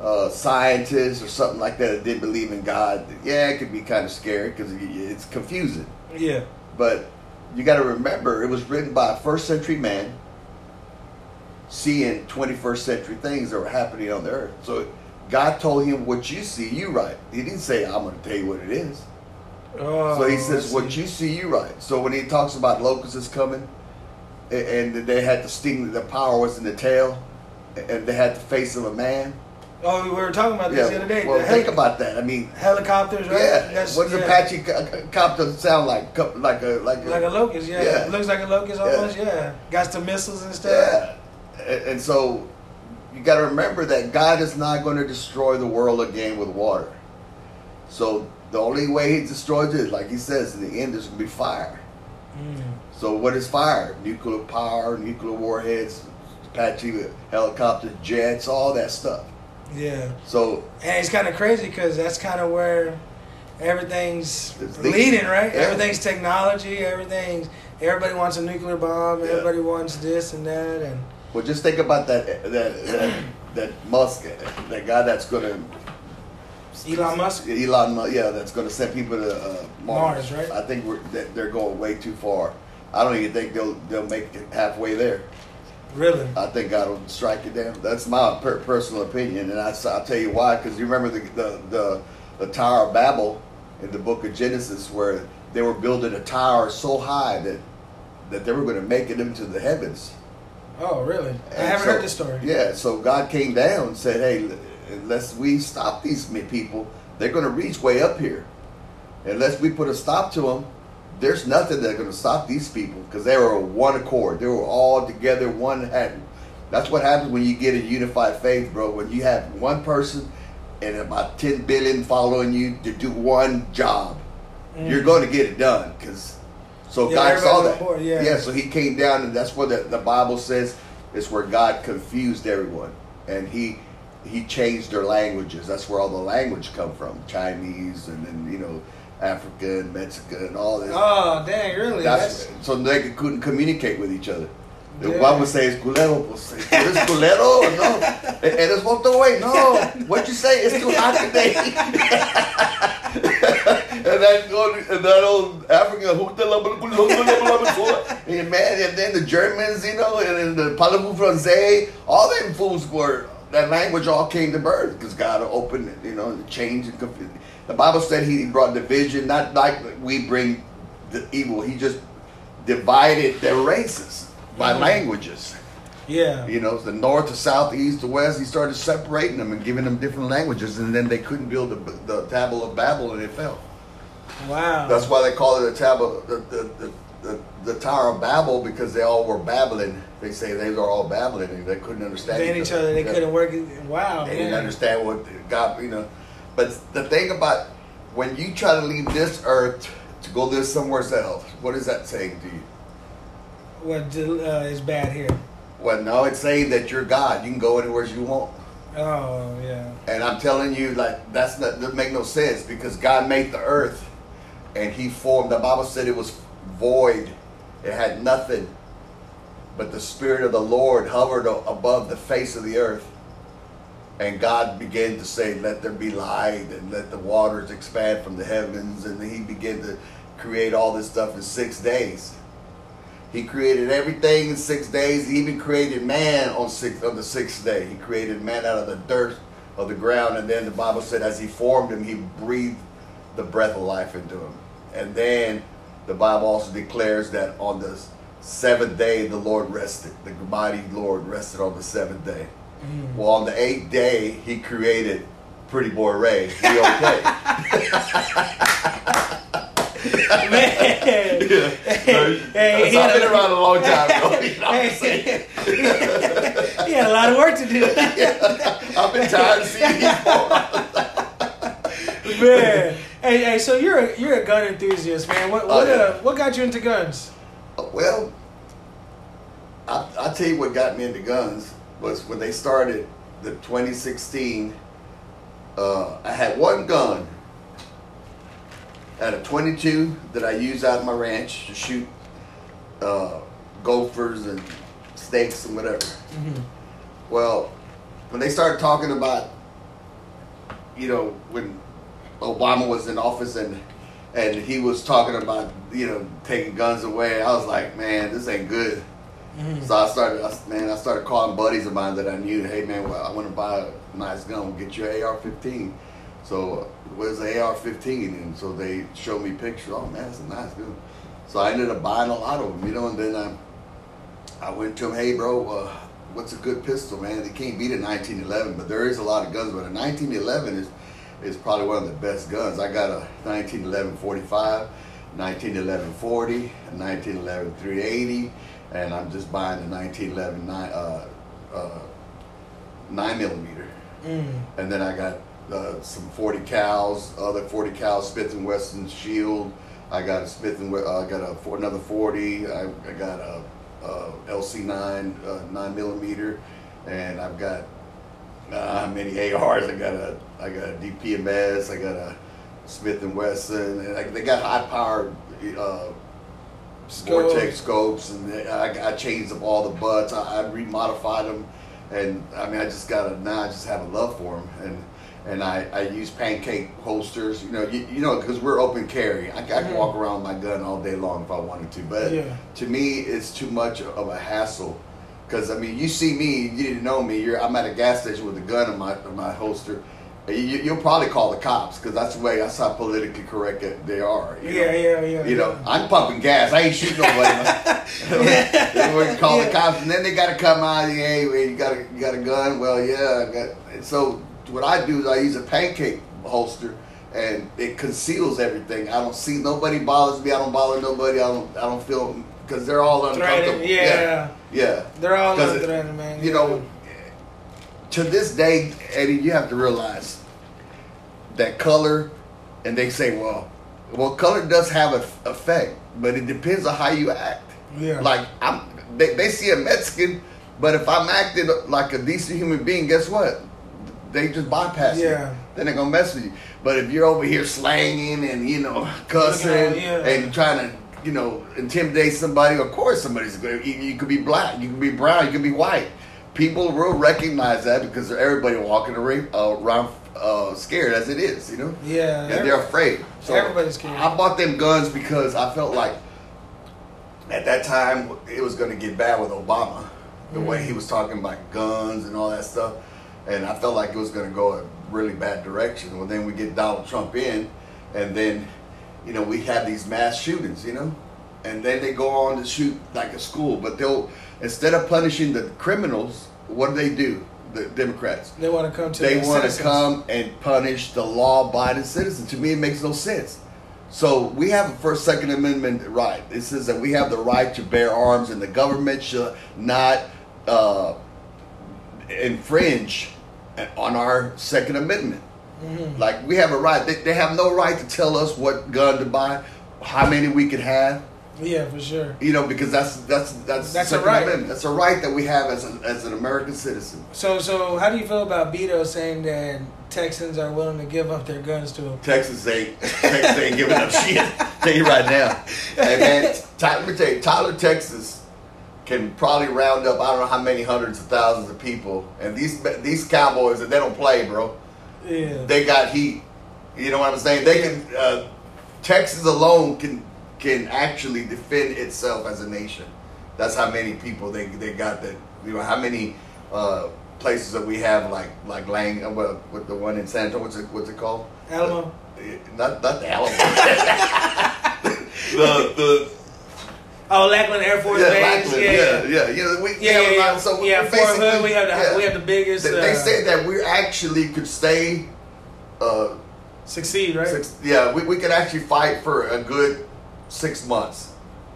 S2: uh, scientist or something like that that didn't believe in God, yeah, it could be kind of scary because it's confusing.
S1: Yeah.
S2: But you got to remember, it was written by a first century man seeing 21st century things that were happening on the earth. So God told him, "What you see, you write." He didn't say, "I'm going to tell you what it is."
S1: Oh,
S2: So he oh,
S1: says,
S2: "What you see, you write." So when he talks about locusts coming, and they had the sting, the power was in the tail, and they had the face of a man.
S1: Oh, we were talking about this the other day.
S2: Well, think about that. I mean,
S1: helicopters, right?
S2: yeah.
S1: That's-
S2: what does
S1: yeah.
S2: Apache co- co- copter sound like? Co- Like a like a,
S1: Like a locust, yeah.
S2: Yeah.
S1: Looks like a locust almost, yeah. Got some missiles and stuff.
S2: Yeah. And, and so you got to remember that God is not going to destroy the world again with water. So the only way He destroys it, like He says, in the end, there's going to be fire.
S1: Mm.
S2: So what is fire? Nuclear power, nuclear warheads, Apache helicopters, jets, all that stuff.
S1: Yeah.
S2: So
S1: And it's kind of crazy because that's kind of where everything's
S2: leading.
S1: leading, right?
S2: Yeah.
S1: Everything's technology. Everything's everybody wants a nuclear bomb.
S2: Yeah.
S1: Everybody wants this and that, and
S2: Well, just think about that that that, that Musk, that guy that's going to
S1: Elon Musk.
S2: Elon, Musk, yeah, that's going to send people to uh, Mars.
S1: Mars, right?
S2: I think we're that they're going way too far. I don't even think they'll they'll make it halfway there.
S1: Really?
S2: I think God will strike it down. That's my per- personal opinion, and I, will tell you why. Because you remember the, the the the Tower of Babel in the Book of Genesis, where they were building a tower so high that that they were going to make it into the heavens.
S1: Oh, really? I haven't
S2: so-
S1: heard this story.
S2: Yeah, so God came down and said, "Hey, unless we stop these people, they're going to reach way up here. Unless we put a stop to them, there's nothing that's going to stop these people because they were one accord. They were all together, one hand. That's what happens when you get a unified faith, bro. When you have one person and about 10 billion following you to do one job,
S1: Mm.
S2: you're going to get it done because so
S1: Yeah,
S2: God saw that.
S1: board, yeah.
S2: yeah, so he came down, and that's what the, the Bible says. It's where God confused everyone, and he he changed their languages. That's where all the language come from, Chinese, and then you know, Africa and Mexico and all this.
S1: Oh, dang! Really?
S2: that's,
S1: That's,
S2: so they could- couldn't communicate with each other. The
S1: Yeah.
S2: one would say it's culero, pues, ¿eres culero no? *laughs* Eres voto way? No. What'd you say? It's too hot today. *laughs* and that old, and that old African, *laughs* and man, and then the Germans, you know, and then the Parlez-vous français, all them fools were, that language all came to birth because God opened it, you know, and changed and confused. The Bible said he brought division, not like we bring the evil. He just divided their races by
S1: Mhm.
S2: languages.
S1: yeah.
S2: You know, the north to south, the east to west. He started separating them and giving them different languages, and then they couldn't build the, the Table of Babel, and it fell.
S1: Wow.
S2: That's why they call it the Table, the, the, the, the, Tower of Babel, because they all were babbling. They say they were all babbling, and they couldn't understand
S1: They each other. They
S2: Yeah.
S1: couldn't work. Wow.
S2: They didn't understand what God, you know. But the thing about when you try to leave this earth to go live somewhere else, what is that saying to you?
S1: What uh, is bad here?
S2: Well, no, it's saying that you're God. You can go anywhere you want.
S1: Oh, yeah.
S2: And I'm telling you, like that's not that make no sense because God made the earth, and He formed. The Bible said it was void; it had nothing. But the Spirit of the Lord hovered above the face of the earth, and God began to say, "Let there be light, and let the waters expand from the heavens." And He began to create all this stuff in six days. He created everything in six days. He even created man on six on the sixth day. He created man out of the dirt of the ground, and then the Bible said, as he formed him, he breathed the breath of life into him. And then the Bible also declares that on the seventh day the Lord rested. The mighty Lord rested on the seventh day.
S1: Mm.
S2: Well, on the eighth day, he created Pretty Boy Ray. He okay. *laughs*
S1: Man.
S2: Yeah.
S1: Hey, hey, he
S2: So I've
S1: had
S2: been
S1: a-
S2: around a long time, bro. You know?
S1: Hey, *laughs* he had a lot of work to do. *laughs*
S2: I've been tired of seeing
S1: man. Hey, hey, so you're a, you're a gun enthusiast, man. What
S2: Oh,
S1: what,
S2: yeah.
S1: uh, what got you into guns?
S2: Well, I, I'll tell you what got me into guns was when they started the 2016. Uh, I had one gun. I had a 22 that I use out of my ranch to shoot uh, gophers and snakes and whatever. Well, when they started talking about, you know, when Obama was in office and and he was talking about, you know, taking guns away, I was like, man, this ain't good.
S1: Mhm.
S2: So I started, I, man, I started calling buddies of mine that I knew. Hey, man, well, I want to buy a nice gun. We'll get you an AR-15. So where's the AR-15? And so they showed me pictures. Oh man, it's a nice gun. So I ended up buying a lot of them, you know. And then I, I went to him, hey, bro, uh, what's a good pistol, man? They can't beat a 1911, but there is a lot of guns. But a 1911 is is probably one of the best guns. I got a 1911 45, 1911 40, 1911 380, and I'm just buying the 1911 nine, uh, uh, 9 millimeter.
S1: Mm.
S2: And then I got uh, some 40 cals, other 40 cal Smith and Wesson Shield. I got a Smith and uh, I got a for another 40. I, I got a, a LC9 uh, 9 millimeter, and I've got uh, how many ARs? I got a I got a DPMS. I got a Smith and Wesson, and like they got high powered. Uh,
S1: Scopes.
S2: Vortex scopes, and I, I changed up all the butts. I, I remodified them, and I mean, I just got a now. I just have a love for them, and and I, I use pancake holsters. You know, you, you know, because we're open carry. I, I can walk around with my gun all day long if I wanted to, but
S1: Yeah.
S2: to me, it's too much of a hassle. Because I mean, you see me, you didn't know me. You're, I'm at a gas station with a gun in my in my holster. You, you'll probably call the cops because that's the way that's how politically correct they are. you know?
S1: Yeah, yeah, yeah.
S2: You know. I'm pumping gas. I ain't shooting nobody. *laughs* would call the cops, and then they got to come out. Hey, you got a you got a gun? Well, yeah. I got. and So what I do is I use a pancake holster, and it conceals everything. I don't see nobody bothers me. I don't bother nobody. I don't. I don't feel because they're all uncomfortable.
S1: Threatening. Yeah.
S2: yeah.
S1: They're all
S2: 'Cause it-
S1: man.
S2: You know, to this day, Eddie, you have to realize that color, and they say, well, well, color does have an effect, but it depends on how you act.
S1: Yeah.
S2: Like I'm, they, they see a Mexican, but if I'm acting like a decent human being, guess what? They just bypass
S1: Yeah.
S2: you. Then they're gonna mess with you. But if you're over here slanging and you know cussing
S1: at- yeah.
S2: and trying to you know intimidate somebody, of course somebody's going. You, you could be black, you could be brown, you could be white. People will recognize that because everybody walking around, uh, uh, scared as it is, you know
S1: yeah.
S2: and they're afraid. So
S1: Everybody's scared.
S2: I bought them guns because I felt like at that time it was going to get bad with Obama, the way
S1: Mm.
S2: he was talking about guns and all that stuff, and I felt like it was going to go a really bad direction. Well, then we get Donald Trump in, and then you know we have these mass shootings, you know, and then they go on to shoot like a school, but they'll instead of punishing the criminals, what do they do? The Democrats
S1: They want to come to.
S2: they
S1: the
S2: want to come and punish the law-abiding citizen. To me, it makes no sense. So we have a First Second Amendment right. It says that we have the right to bear arms, and the government should not uh, infringe on our Second Amendment.
S1: Mhm.
S2: Like we have a right. They, they have no right to tell us what gun to buy, how many we could have.
S1: Yeah, for sure.
S2: You know, because that's that's that's
S1: That's a right.
S2: Amendment. That's a right that we have as an as an American citizen.
S1: So, so how do you feel about Beto saying that Texans are willing to give up their guns to him?
S2: Texas ain't Texas ain't giving up shit. *laughs* Tell you right now. Hey man, Ty, let me tell you, Tyler, Texas can probably round up I don't know how many hundreds of thousands of people, and these these Cowboys they don't play, bro.
S1: Yeah.
S2: They got heat. You know what I'm saying? They can. Uh, Texas alone can can actually defend itself as a nation. That's how many people they they got that. You know how many. Uh, Places that we have like like Lang, uh, well, with the one in San Antonio, what's it what's it called?
S1: Alamo.
S2: Not not the Alamo. *laughs* the the
S1: Oh, Lackland Air Force
S2: yeah,
S1: Base.
S2: Lackland,
S1: yeah,
S2: yeah, yeah. You know, we,
S1: Yeah,
S2: we
S1: yeah, yeah.
S2: lot- so
S1: yeah, Fort Hood. We have the
S2: yeah.
S1: we have the biggest.
S2: They, they
S1: uh,
S2: say that we actually could stay. Uh,
S1: succeed, right?
S2: six, yeah, we, we could actually fight for a good six months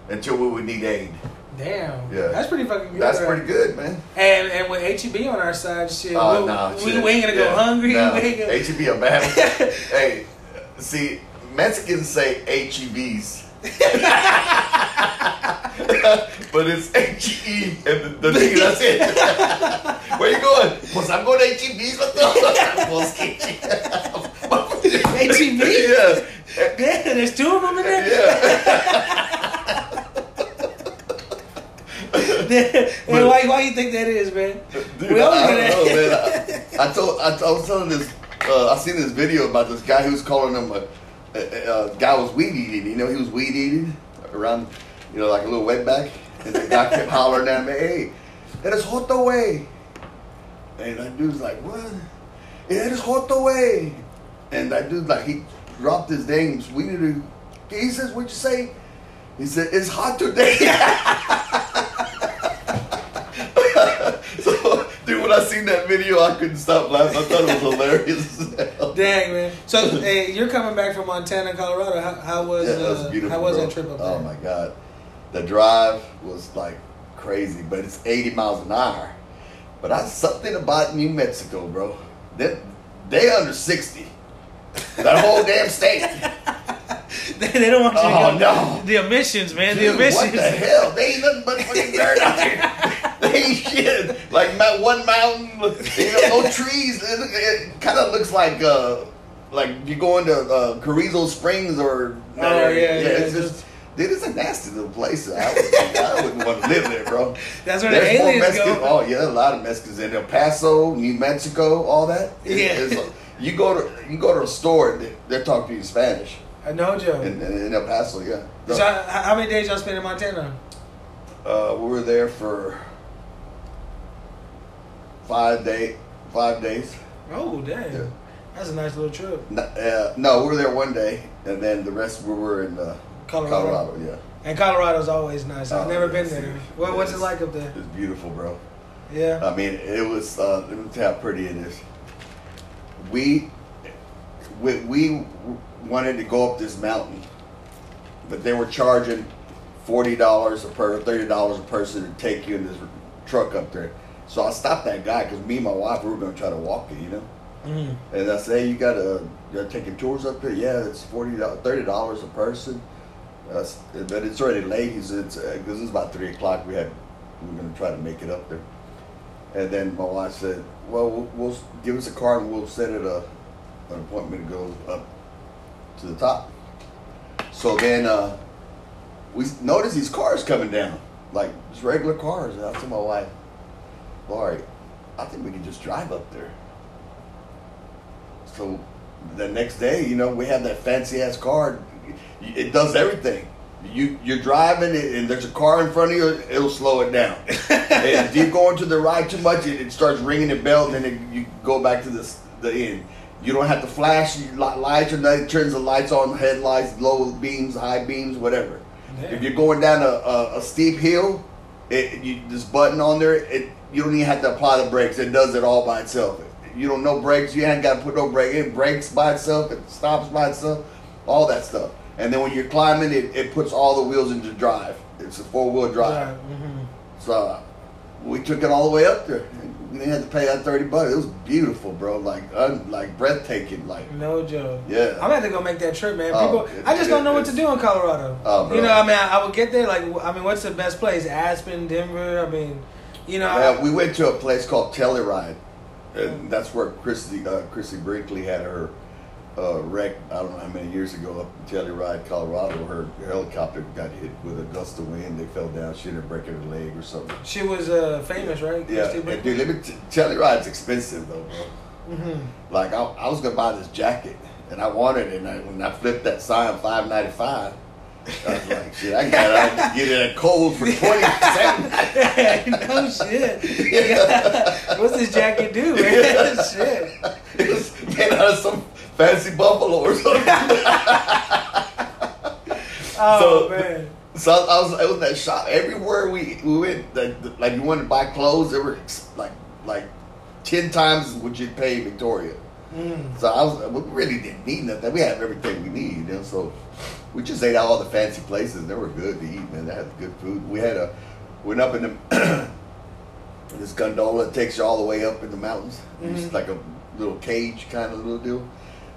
S2: until we would need aid.
S1: Damn.
S2: Yeah.
S1: That's pretty fucking good.
S2: That's
S1: right?
S2: pretty good, man.
S1: And and with HEB on our side, shit,
S2: Oh
S1: we,
S2: no,
S1: we,
S2: shit.
S1: we ain't gonna go
S2: Yeah.
S1: hungry. We gonna,
S2: HEB a bad *laughs* hey, see, Mexicans say HEBs. *laughs* *laughs* but it's H E and the, the D, that's it. *laughs* Where you going? Pues I'm going to HEBs with the *laughs*
S1: HEB?
S2: Yeah.
S1: Yeah, there's two of them in there.
S2: Yeah.
S1: why why you think that is, man?
S2: Dude,
S1: We always
S2: I don't know, man. I, I told, I, I was telling this, uh, I seen this video about this guy who was calling him a, a, a, a guy was weed eating. You know, he was weed eating around, you know, like a little wetback. And the guy kept hollering at me, hey, eres hot way. And that dude's like, what? Eres Joto away. And that dude's like, he dropped his names. We need to, he says, what'd you say? He said, it's hot today. *laughs* so, dude, when I seen that video, I couldn't stop laughing. I thought it was hilarious. *laughs*
S1: Dang man. So hey, you're coming back from Montana, Colorado. How, how was
S2: Yeah, was
S1: uh, how was
S2: bro.
S1: that trip up there?
S2: Oh my god, the drive was like crazy, but it's 80 miles an hour. But I something about New Mexico, bro. They they under 60. That whole damn state. *laughs*
S1: they, they don't want you
S2: Oh,
S1: to go.
S2: no.
S1: The emissions, man.
S2: Dude,
S1: the emissions.
S2: what the hell? They ain't nothing but fucking dirt out there. *laughs* They ain't shit. Like ma- one mountain, you know, no *laughs* trees. It, it kind of looks like uh, like you go into uh, Carrizo Springs or
S1: Oh, yeah, yeah,
S2: It's
S1: just-
S2: just. Dude, it's a nasty little place. I, would, I wouldn't want to live there, bro.
S1: That's where the
S2: There's more
S1: aliens
S2: Mexicans.
S1: go.
S2: Oh yeah, a lot of Mexicans in El Paso, New Mexico, all that. It's-
S1: Yeah.
S2: it's- you go to you go to a store, they- they're talking to you in Spanish
S1: I know, Joe.
S2: in, in, in El Paso. Yeah.
S1: so how, how many days y'all spend in Montana?
S2: Uh, we were there for five day, five days.
S1: Oh, dang.
S2: Yeah.
S1: That's a nice little trip.
S2: No, uh, no, we were there one day, and then the rest we were in uh,
S1: Colorado.
S2: Colorado. Yeah,
S1: And Colorado's always nice. I've
S2: Oh,
S1: never
S2: yeah,
S1: been there. What, what's it like up there?
S2: it's beautiful, bro.
S1: Yeah.
S2: I mean, it was. Uh, let me tell you how pretty it is. We, we, we wanted to go up this mountain, but they were charging forty dollars a per, thirty dollars a person to take you in this truck up there. So I stopped that guy because me and my wife we were going to try to walk it, you know.
S1: Mm.
S2: And I say, you got to you're taking tours up there? Yeah, it's forty thirty dollars a person. Uh, but it's already late. He said, because it's about three o'clock. We had we were going to try to make it up there. And then my wife said, well, we'll, we'll give us a car and we'll set it a an appointment to go up to the top. So then uh, we noticed these cars coming down, like just regular cars. And I told my wife, Laurie, I think we can just drive up there. So the next day, you know, we have that fancy ass car. It does everything. You you're driving it, and there's a car in front of you. It'll slow it down. *laughs* if you go into the right too much, it, it starts ringing the bell, and then it, you go back to the s- the end. You don't have to flash lights or nothing. It turns the lights on, headlights, low beams, high beams, whatever. If you're going down a, a, a steep hill, it, you, this button on there, it you don't even have to apply the brakes. It does it all by itself. You don't know brakes. You ain't got to put no brake. It brakes by itself. It stops by itself. All that stuff. And then when you're climbing, it, it puts all the wheels into drive. It's a four wheel drive.
S1: Mhm.
S2: So we took it all the way up there. We didn't have to pay that thirty bucks. It was beautiful, bro. Like un, like breathtaking. Like
S1: No joke.
S2: Yeah.
S1: I'm gonna have to go make that trip, man.
S2: Oh,
S1: People,
S2: it-
S1: I just don't know what to do in Colorado.
S2: Oh, bro.
S1: you know, I mean, I, I would get there. Like, I mean, what's the best place? Aspen, Denver. I mean, you know,
S2: Yeah, we went to a place called Telluride, and that's where Chrissy uh, Chrissy Brinkley had her uh, wreck. I don't know how many years ago up in Telluride, Colorado. Her helicopter got hit with a gust of wind. They fell down. She ended up breaking her leg or something.
S1: she was uh, famous, right?
S2: Yeah,
S1: Christie
S2: and
S1: Brinkley?
S2: dude, let me t- Telluride's expensive though, bro.
S1: Mhm.
S2: Like I, I was gonna buy this jacket, and I wanted it. And I, when I flipped that sign five ninety five. I was like, shit, I gotta *laughs* get it at Kohl's for twenty seven. *laughs*
S1: no shit. *laughs* What's this jacket do, man? shit.
S2: It was made out of some fancy buffalo or something. *laughs*
S1: Oh
S2: So-
S1: man.
S2: So I, was, I was in that shop. Everywhere we, we went, like, like you wanted to buy clothes, they were like like ten times what you'd pay in Victoria.
S1: Mm.
S2: So I was, we really didn't need nothing. We had everything we need, you know. So we just ate at all the fancy places. They were good to eat, man. They had good food. We had a went up in the *coughs* this gondola that takes you all the way up in the mountains. It's
S1: Mhm.
S2: like a little cage kind of little deal,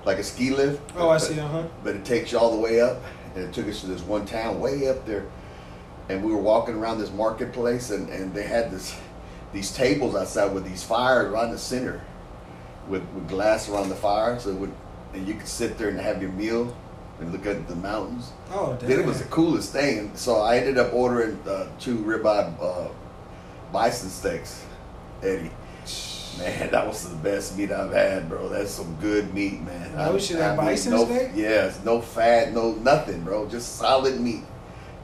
S2: like a ski lift.
S1: Oh, I see. Uh huh.
S2: but it takes you all the way up and it took us to this one town way up there and we were walking around this marketplace and, and they had this these tables outside with these fires right in the center with, with glass around the fire so it would and you could sit there and have your meal and look at the mountains
S1: Oh, damn.
S2: then it was the coolest thing so i ended up ordering uh, two ribeye uh, bison steaks eddie Man, that was the best meat I've had, bro. That's some good meat, man.
S1: No
S2: I-
S1: shit,
S2: I
S1: like bison
S2: no,
S1: steak?
S2: Yes, no fat, no nothing, bro. Just solid meat.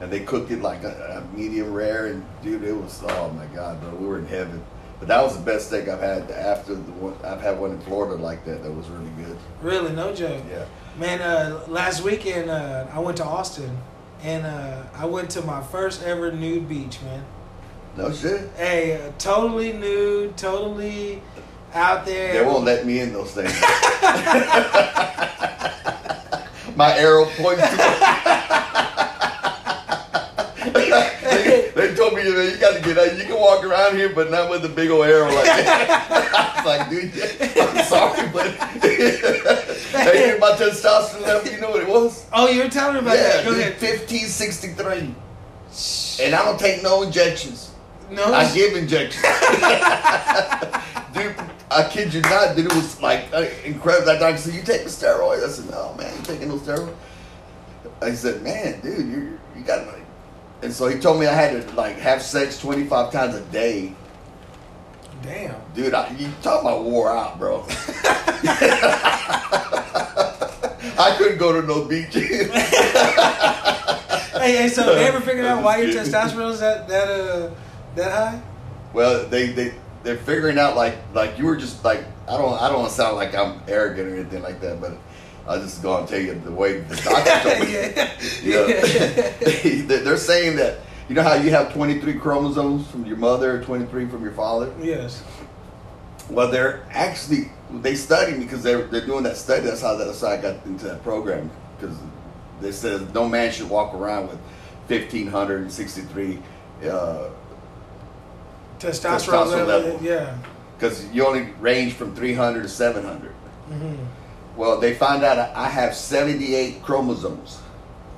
S2: and they cooked it like a, a medium rare, and dude, it was oh my god, bro, we were in heaven. But that was the best steak I've had after the one I've had one in Florida like that. That was really good.
S1: Really, no joke.
S2: Yeah.
S1: Man, uh, last weekend uh, I went to Austin, and uh, I went to my first ever nude beach, man.
S2: No shit.
S1: Hey, uh, totally nude, totally out there.
S2: They won't let me in those things. *laughs* My arrow points to. *laughs* they, they told me you know you got to get out. You can walk around here, but not with a big old arrow like that. *laughs* I was like, dude, I'm sorry, but hey, my testosterone level, you know what it was?
S1: Oh, you were telling me about
S2: Yeah,
S1: that. Go ahead.
S2: 1563. And I don't take no injections.
S1: No,
S2: I give injections. *laughs* dude, I kid you not, dude, it was like uh, incredible. That doctor said, You taking steroids? I said, No, man, you taking no steroids? I said, Man, dude, you you got like. And so he told me I had to like have sex 25 times a day.
S1: damn.
S2: Dude, I, you talking about wore out, bro. *laughs* I couldn't go to no beach. *laughs*
S1: Hey, hey, so they ever figured out why your testosterone is that that uh that high?
S2: Well, they they they're figuring out like like you were just like I don't I don't want to sound like I'm arrogant or anything like that, but I'll just go and tell you the way the *laughs* doctor told me.
S1: yeah. *laughs*
S2: Yeah. *laughs* they're saying that you know how you have 23 chromosomes from your mother, 23 from your father.
S1: yes.
S2: Well, they're actually they studying because they're they're doing that study. That's how that's how I got into that program because they said no man should walk around with 1563 uh,
S1: Testosterone,
S2: Testosterone
S1: level. Yeah.
S2: because you only range from 300 to 700.
S1: hmm
S2: Well, they found out I have 78 chromosomes.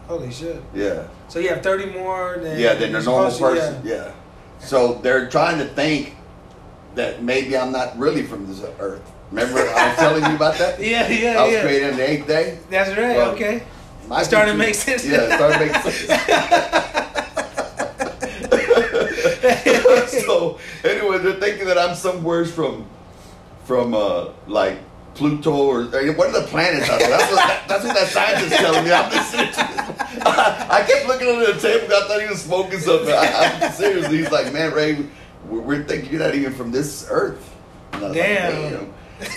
S1: Holy shit.
S2: Yeah.
S1: So you have 30 more than
S2: Yeah, than a normal
S1: supposed to,
S2: person. Yeah. So they're trying to think that maybe I'm not really from this earth. Remember I was telling you about that? *laughs*
S1: Yeah, yeah,
S2: I was
S1: yeah.
S2: created on the eighth day.
S1: That's right.
S2: Well,
S1: okay.
S2: My
S1: It's starting to make sense.
S2: Yeah, starting to *laughs* make sense. *laughs* so *laughs* anyway, they're thinking that I'm somewhere from from uh like Pluto or, one of the planets out there. That's what that, *laughs* that's what that scientist is telling me. I'm listening to this. I kept looking under the table. I thought he was smoking something. I, I'm seriously. He's like, man, Ray, we're, we're thinking you're not even from this Earth. I like,
S1: Damn. *laughs*
S2: and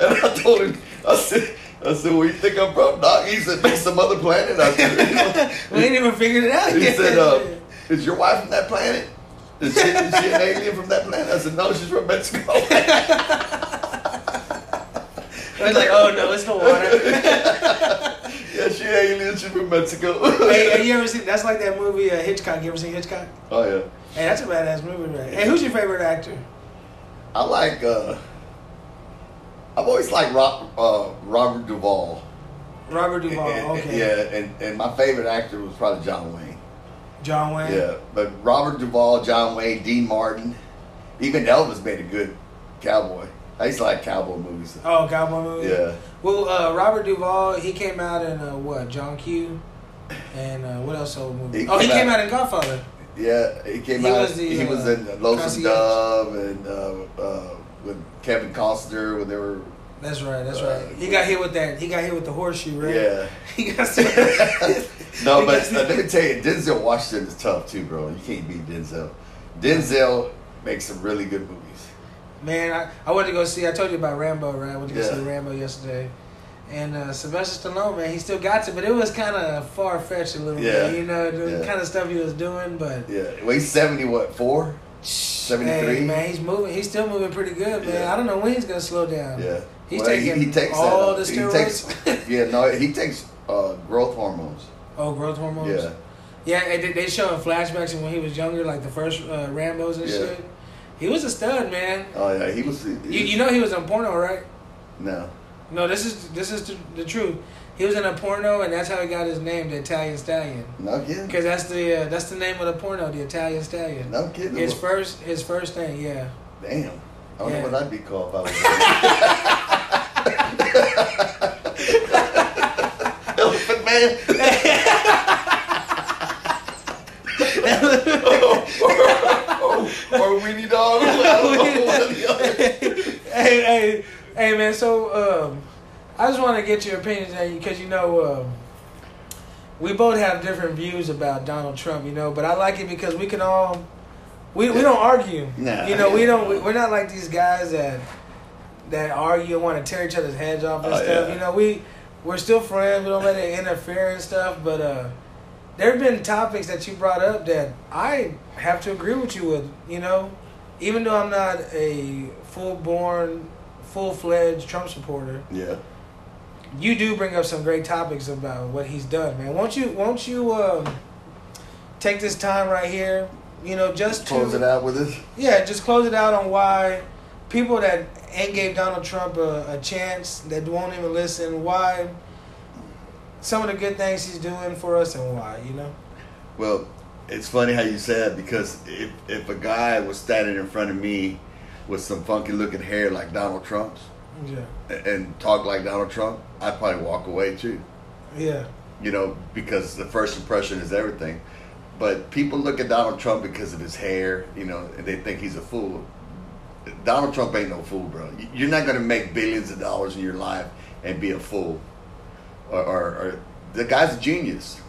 S2: I told him, I said, I said, where you think I'm from, Doc? He said, man, some other planet out there.
S1: We ain't even figured it out
S2: He
S1: yet.
S2: said, uh, is your wife from that planet? Is she, is she an alien from that planet? I said, no, she's from Mexico. *laughs*
S1: I was like, oh no, it's the water. *laughs*
S2: yeah, she alien. She's from Mexico.
S1: hey, have you *laughs* ever seen? That's like that movie uh, Hitchcock. You ever seen Hitchcock?
S2: oh, yeah.
S1: Hey, that's a badass movie, man. Hey, who's your favorite actor?
S2: I like, uh, I've always liked Rob, uh, Robert Duvall.
S1: Robert Duvall.
S2: And- and-
S1: Okay.
S2: Yeah, and, and my favorite actor was probably John Wayne.
S1: John Wayne.
S2: Yeah, but Robert Duvall, John Wayne, Dean Martin, even Elvis made a good cowboy. I used to like cowboy movies.
S1: Oh, cowboy movies.
S2: Yeah,
S1: Well, uh, Robert Duvall, he came out in uh, what? John Q. And uh, what else? Old movie?
S2: He
S1: oh, he
S2: came
S1: came
S2: out-
S1: out in Godfather.
S2: yeah. He came
S1: He
S2: out.
S1: was the,
S2: he was
S1: uh,
S2: in Lonesome. Dove and uh, uh, with Kevin Costner when they were.
S1: That's right. That's
S2: Uh,
S1: right. He got hit with that. He got hit with the horseshoe, right?
S2: Yeah. *laughs*
S1: He got. *laughs*
S2: No,
S1: He
S2: but
S1: got-
S2: uh, let me tell you, Denzel Washington is tough too, bro. You can't beat Denzel. Denzel makes some really good movies.
S1: Man, I, I went to go see. I told you about Rambo, right? I went to go
S2: Yeah.
S1: see Rambo yesterday, and uh, Sylvester Stallone, man, he still got to, but it was kind of far fetched a little
S2: Yeah.
S1: bit, you know, the
S2: Yeah.
S1: kind of stuff he was doing. But
S2: Yeah, well, he's seventy. What four? 73?
S1: hey, man, he's moving. He's still moving pretty good, man.
S2: Yeah.
S1: I don't know when he's gonna slow down.
S2: Yeah,
S1: He's
S2: Well,
S1: taking all the
S2: he
S1: steroids.
S2: takes- *laughs* yeah, no, he takes uh, growth hormones.
S1: oh, growth hormones.
S2: Yeah,
S1: Yeah, and they- they showing flashbacks of when he was younger, like the first uh, Rambo's and
S2: Yeah.
S1: shit. He was a stud, man.
S2: oh yeah, he was. He,
S1: You, you know he was in porno, right?
S2: no,
S1: No, this is this is the, the truth. He was in a porno, and that's how he got his name, the Italian Stallion.
S2: no kidding,
S1: Because that's the uh, that's the name of the porno, the Italian Stallion.
S2: no kidding.
S1: His first his first thing, yeah.
S2: Damn, I don't
S1: Yeah.
S2: know what I'd be called if I was. *laughs* Elephant man. or, *laughs* or Weenie Dog. I don't know one or the other.
S1: hey, hey, hey, man. So um, I just want to get your opinions on you because you know um, we both have different views about Donald Trump, you know. But I like it because we can all we, we don't argue.
S2: Nah.
S1: You know, we don't. We, we're not like these guys that that argue and want to tear each other's heads off and
S2: Oh,
S1: stuff.
S2: yeah.
S1: You know, we we're still friends. We don't let it interfere and stuff. But uh, there have been topics that you brought up that I have to agree with you with. You know, even though I'm not a full born, full fledged Trump supporter,
S2: Yeah.
S1: you do bring up some great topics about what he's done, man. Won't you? Won't you um, take this time right here? You know, just to
S2: Close it out with this.
S1: yeah, just close it out on why people that ain't gave Donald Trump a, a chance, that won't even listen, why some of the good things he's doing for us and why, you know?
S2: Well, it's funny how you said that because if if a guy was standing in front of me with some funky looking hair like Donald Trump's
S1: Yeah.
S2: a- and talk like Donald Trump, I'd probably walk away too.
S1: Yeah.
S2: You know, because the first impression is everything. But people look at Donald Trump because of his hair, you know, and they think he's a fool. Donald Trump ain't no fool, bro. You're not going to make billions of dollars in your life and be a fool. Or, or, or the guy's a genius.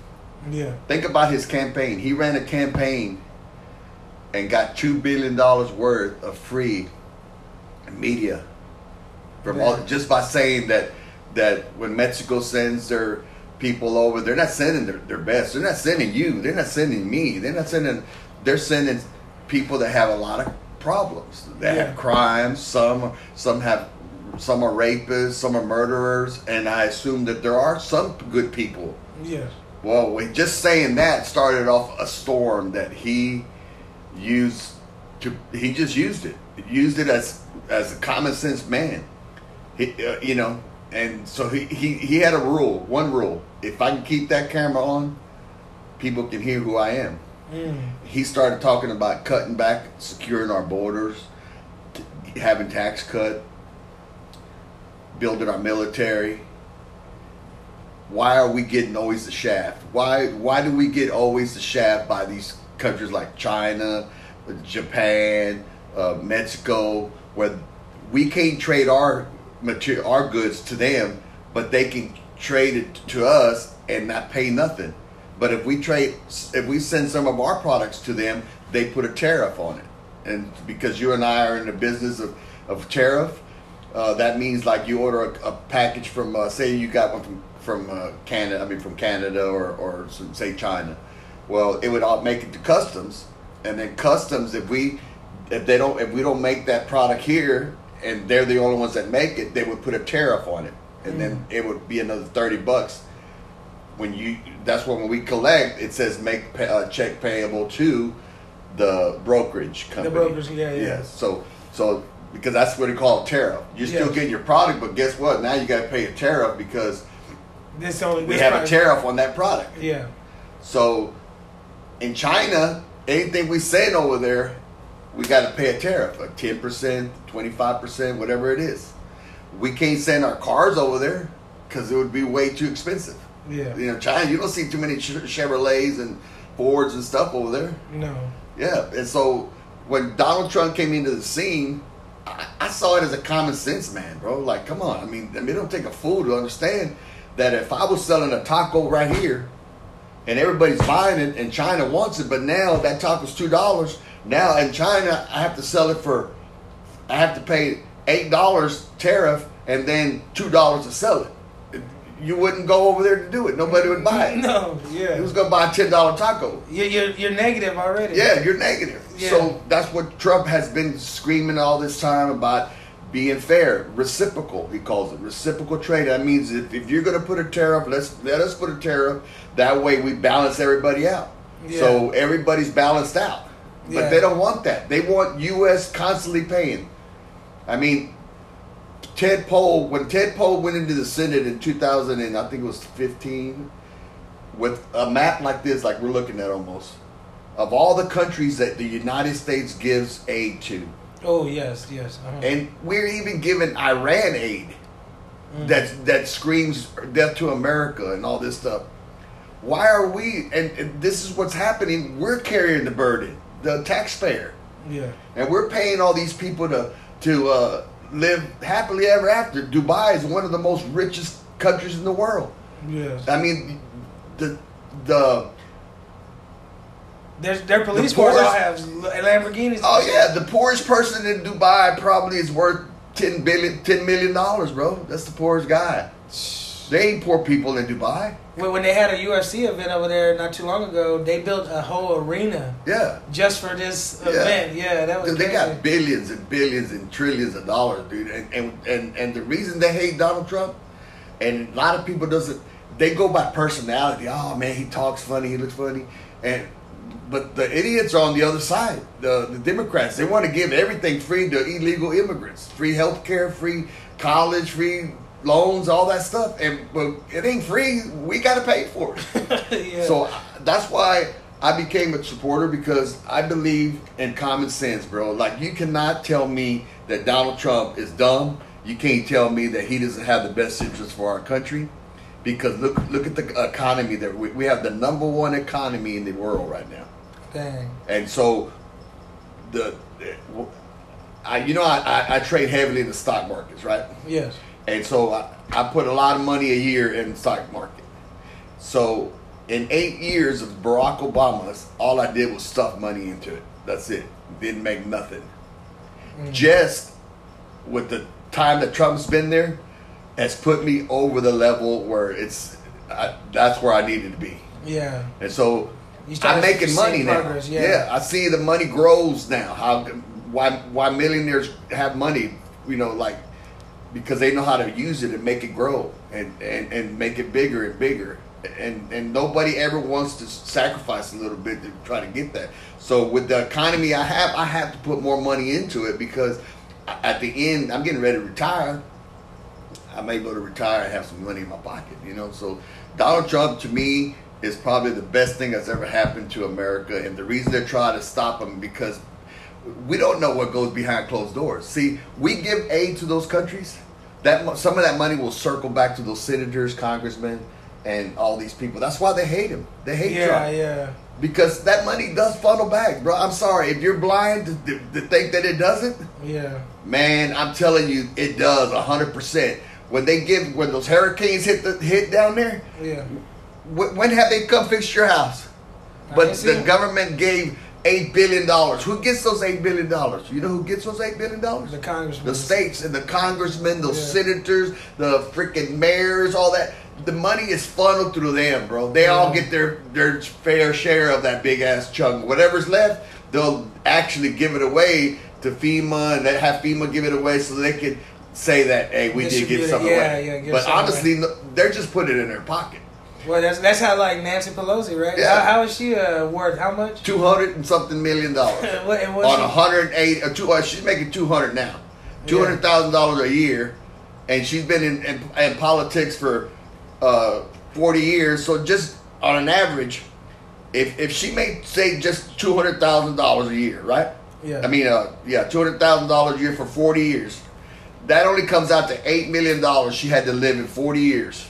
S1: Yeah.
S2: Think about his campaign. He ran a campaign and got two billion dollars worth of free media from all just by saying that that when Mexico sends their people over, they're not sending their, their best. They're not sending you. They're not sending me. They're not sending. They're sending people that have a lot of problems. That
S1: Yeah.
S2: have crimes. Some some have some are rapists. Some are murderers. And I assume that there are some good people
S1: Yeah.
S2: well, we, just saying that started off a storm that he used to. He just used it. Used it as as a common sense man. He, uh, you know, and so he, he he had a rule. One rule: if I can keep that camera on, people can hear who I am.
S1: Mm.
S2: He started talking about cutting back, securing our borders, t- having tax cut, building our military. Why are we getting always the shaft? Why why do we get always the shaft by these countries like China, Japan, uh, Mexico, where we can't trade our material, our goods to them, but they can trade it to us and not pay nothing. But if we trade, if we send some of our products to them, they put a tariff on it. And because you and I are in the business of, of tariff, uh, that means like you order a, a package from, uh, say you got one from, from uh, Canada, I mean from Canada or, or some, say China. Well, it would all make it to customs, and then customs, if we, if they don't, if we don't make that product here, and they're the only ones that make it, they would put a tariff on it, and then it would be another thirty bucks when you that's what when we collect it says make pay, uh, check payable to the brokerage company.
S1: The brokerage, yeah, yeah.
S2: so so because that's what they call a tariff. You're still
S1: Yes.
S2: getting your product but guess what? Now you got to pay a tariff because
S1: This only
S2: we
S1: this
S2: have a tariff on that product.
S1: Yeah.
S2: so in china anything we send over there we got to pay a tariff a 10% 25% whatever it is. We can't send our cars over there because it would be way too expensive
S1: Yeah.
S2: you know, China, you don't see too many Chevrolets and Fords and stuff over there.
S1: No.
S2: Yeah, and so when Donald Trump came into the scene, I, I saw it as a common sense man, bro. Like, come on, I mean, I mean, it don't take a fool to understand that if I was selling a taco right here, and everybody's buying it, and China wants it, but now that taco's two dollars. Now in China, I have to sell it for, I have to pay eight dollars tariff, and then two dollars to sell it. You wouldn't go over there to do it. Nobody would buy it.
S1: No. Yeah.
S2: Who's gonna buy a ten dollar taco?
S1: You're, you're, you're negative already.
S2: Yeah, you're negative.
S1: Yeah.
S2: So that's what Trump has been screaming all this time about being fair, reciprocal. He calls it reciprocal trade. That means if, if you're going to put a tariff, let's let us put a tariff. That way we balance everybody out.
S1: Yeah.
S2: So everybody's balanced out. But
S1: Yeah.
S2: they don't want that. They want U.S. constantly paying. I mean, Ted Poe when Ted Poe went into the Senate in 2000 and I think it was 15 with a map like this, like we're looking at almost, of all the countries that the United States gives aid to,
S1: Oh yes, yes. Uh-huh.
S2: and we're even giving Iran aid
S1: Mm.
S2: that that screams death to America and all this stuff. Why are we? And, and this is what's happening. We're carrying the burden, the taxpayer,
S1: yeah.
S2: and we're paying all these people to to uh, live happily ever after. Dubai is one of the most richest countries in the world.
S1: Yes.
S2: I mean, the the
S1: Their, their police
S2: The
S1: force all have Lamborghinis.
S2: oh yeah, the poorest person in Dubai probably is worth ten billion, ten million dollars, bro. That's the poorest guy. They ain't poor people in Dubai.
S1: When when they had a UFC event over there not too long ago, they built a whole arena
S2: Yeah.
S1: just for this
S2: Yeah.
S1: event. Yeah, that was
S2: they
S1: crazy.
S2: got billions and billions and trillions of dollars, dude. And, and and and the reason they hate Donald Trump, and a lot of people doesn't, they go by personality. Oh man, he talks funny, he looks funny, and but the idiots are on the other side. The the Democrats they want to give everything free to illegal immigrants, free health care, free college, free loans, all that stuff. And but it ain't free. We got to pay for it. *laughs* *laughs*
S1: yeah.
S2: So that's why I became a supporter because I believe in common sense, bro. Like you cannot tell me that Donald Trump is dumb. You can't tell me that he doesn't have the best interest for our country. Because look, look at the economy that we, we have the number one economy in the world right now,
S1: Dang.
S2: and so the, I you know I, I, I trade heavily in the stock markets, right?
S1: Yes.
S2: And so I, I put a lot of money a year in the stock market. So in eight years of Barack Obama's, all I did was stuff money into it. That's it. Didn't make nothing.
S1: Mm.
S2: Just with the time that Trump's been there, has put me over the level where it's I, that's where I needed to be.
S1: Yeah.
S2: And so I'm making money now.
S1: progress, yeah.
S2: I see the money grows now. How why why millionaires have money? You know, like because they know how to use it and make it grow and and, and make it bigger and bigger. And and nobody ever wants to sacrifice a little bit to try to get that. So with the economy I have, I have to put more money into it because at the end I'm getting ready to retire. I may go to retire and have some money in my pocket, you know. So Donald Trump to me is probably the best thing that's ever happened to America, and the reason they're trying to stop him because we don't know what goes behind closed doors. See, we give aid to those countries. That some of that money will circle back to those senators, congressmen, and all these people. That's why they hate him. They hate
S1: Yeah,
S2: Trump
S1: yeah.
S2: because that money does funnel back, bro. I'm sorry if you're blind to, to, to think that it doesn't.
S1: Yeah.
S2: Man, I'm telling you, it does hundred percent. When they give, when those hurricanes hit the hit down there,
S1: Yeah.
S2: wh- when have they come fix your house? But the government gave eight billion dollars. Who gets those eight billion dollars? You know who gets those eight billion dollars?
S1: The congressmen,
S2: The states and the congressmen, those
S1: Yeah.
S2: senators, the freaking mayors, all that. The money is funneled through them, bro. They all get their their fair share of that big ass chunk. Whatever's left, they'll actually give it away to FEMA, and they have FEMA give it away so they can say that, hey, we did give
S1: it.
S2: some
S1: Yeah,
S2: away.
S1: yeah,
S2: but honestly, no, they're just putting it in their pocket.
S1: Well, that's that's how like Nancy Pelosi, right?
S2: Yeah.
S1: How, how is she uh, worth? How much?
S2: Two hundred and something million dollars. *laughs*
S1: what, and
S2: on a hundred eight or two. Uh, she's making two hundred now, two hundred thousand dollars a year, and she's been in, in, in politics for uh, forty years. So just on an average, if if she made say just two hundred thousand dollars a year, right?
S1: Yeah.
S2: I mean, uh, yeah, two hundred thousand dollars a year for forty years. That only comes out to eight million dollars she had to live in forty years,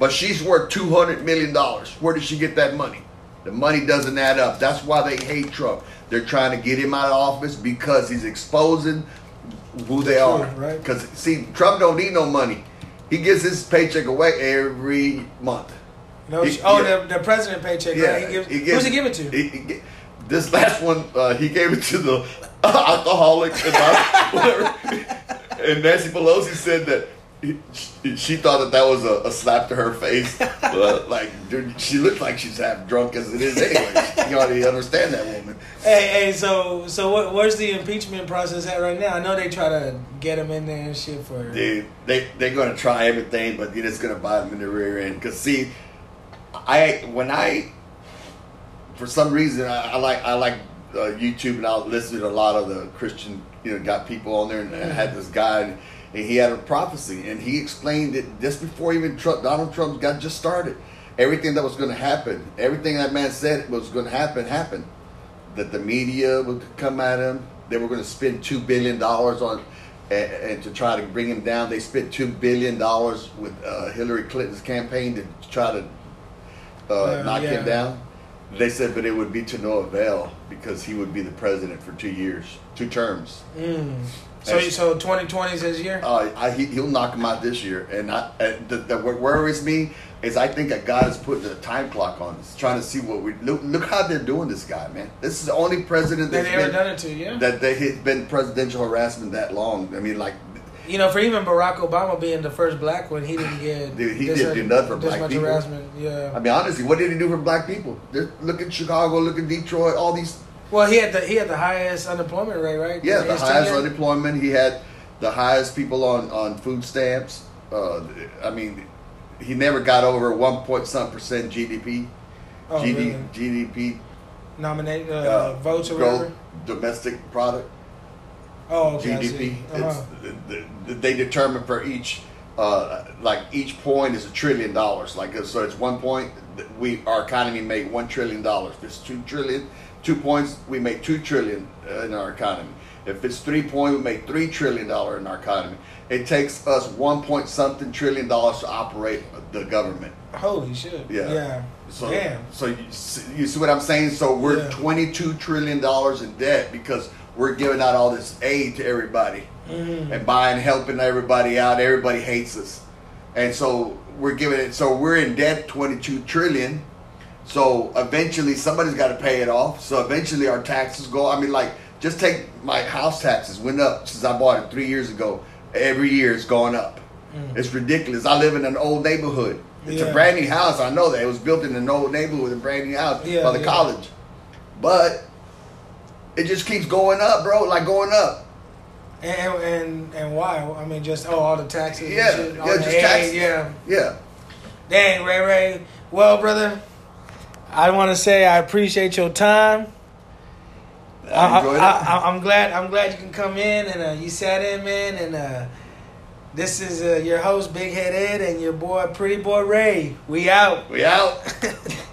S2: but she's worth two hundred million dollars. Where did she get that money? The money doesn't add up. That's why they hate Trump. They're trying to get him out of office because he's exposing who they are.
S1: right.
S2: Because see, Trump don't need no money. He gives his paycheck away every month.
S1: no,
S2: he-
S1: oh,
S2: yeah.
S1: the, the president paycheck.
S2: Yeah,
S1: right? He gives,
S2: he gives-
S1: who's he giving it to?
S2: he- he this last one, uh, he gave it to the *laughs* and *laughs* whatever. And Nancy Pelosi said that he, she, she thought that that was a, a slap to her face. But *laughs* like, dude, she looked like she's half drunk as it is anyway. You already understand that woman.
S1: Hey, hey, so so what, where's the impeachment process at right now? I know they try to get him in there and shit for.
S2: Dude, they they're gonna try everything, but you're just gonna bite them in the rear end. Cause see, I when I for some reason I, I like I like uh, YouTube and I'll listen to a lot of the Christian you know got people on there and I had this guy and, and he had a prophecy and he explained it just before even Trump, Donald Trump got just started. Everything that was going to happen, everything that man said was going to happen, happened. That the media would come at him. They were going to spend two billion dollars on and, and to try to bring him down. They spent two billion dollars with uh, Hillary Clinton's campaign to try to uh,
S1: Uh,
S2: knock
S1: yeah.
S2: him down. They said, but it would be to no avail because he would be the president for two years, two terms.
S1: Mm. So so 2020 is his year.
S2: Uh, I, he, he'll knock him out this year. And I, uh, the, the, what worries me is I think that God is putting a time clock on us, trying to see what we look. Look how they're doing this guy, man. This is the only president
S1: That they ever
S2: been,
S1: done it to, yeah.
S2: that they has been presidential harassment that long. I mean, like
S1: you know, for even Barack Obama being the first black one, he didn't get.
S2: Dude, he didn't do nothing for black
S1: much
S2: people.
S1: harassment. Yeah.
S2: I mean, honestly, what did he do for black people? They're- Look at Chicago, look at Detroit, all these.
S1: Well, he had the he had the highest unemployment rate, right?
S2: Yeah, the highest
S1: tenure?
S2: unemployment. He had the highest people on on food stamps. Uh, I mean, he never got over one point some percent GDP.
S1: Oh,
S2: GD,
S1: really?
S2: GDP
S1: Nominate uh,
S2: uh,
S1: votes or whatever.
S2: domestic product.
S1: Oh, okay,
S2: GDP.
S1: Uh-huh.
S2: It's, the, the, they determine for each, uh, like each point is a trillion dollars. Like so, it's one point. We our economy made one trillion dollars. If it's two trillion, two points, we make two trillion uh, in our economy. If it's three point, we make three trillion dollar in our economy. It takes us one point something trillion dollars to operate the government.
S1: Holy shit!
S2: Yeah.
S1: Yeah.
S2: So,
S1: Damn.
S2: so you see, you see what I'm saying? So we're
S1: Yeah.
S2: 22 trillion dollars in debt because we're giving out all this aid to everybody
S1: Mhm.
S2: and buying, helping everybody out. Everybody hates us, and so we're giving it. So we're in debt 22 trillion. So eventually somebody's got to pay it off. So eventually our taxes go. I mean, like just take my house taxes went up since I bought it three years ago. Every year it's going up.
S1: Mm.
S2: It's ridiculous. I live in an old neighborhood. It's
S1: Yeah.
S2: a brand new house. I know that it was built in an old neighborhood, a brand new house
S1: Yeah,
S2: by the
S1: yeah.
S2: college. But it just keeps going up, bro. Like going up.
S1: And, and and why? I mean, just oh, all the taxes.
S2: Yeah,
S1: shit,
S2: yeah, just taxes.
S1: Yeah.
S2: Yeah.
S1: Dang, Ray Ray. Well, brother, I want to say I appreciate your time.
S2: I enjoyed it.
S1: I, am glad. I'm glad you can come in and uh, you sat in, man. And uh, this is uh, your host, Big Head Ed, and your boy, Pretty Boy Ray. We out.
S2: we out. *laughs*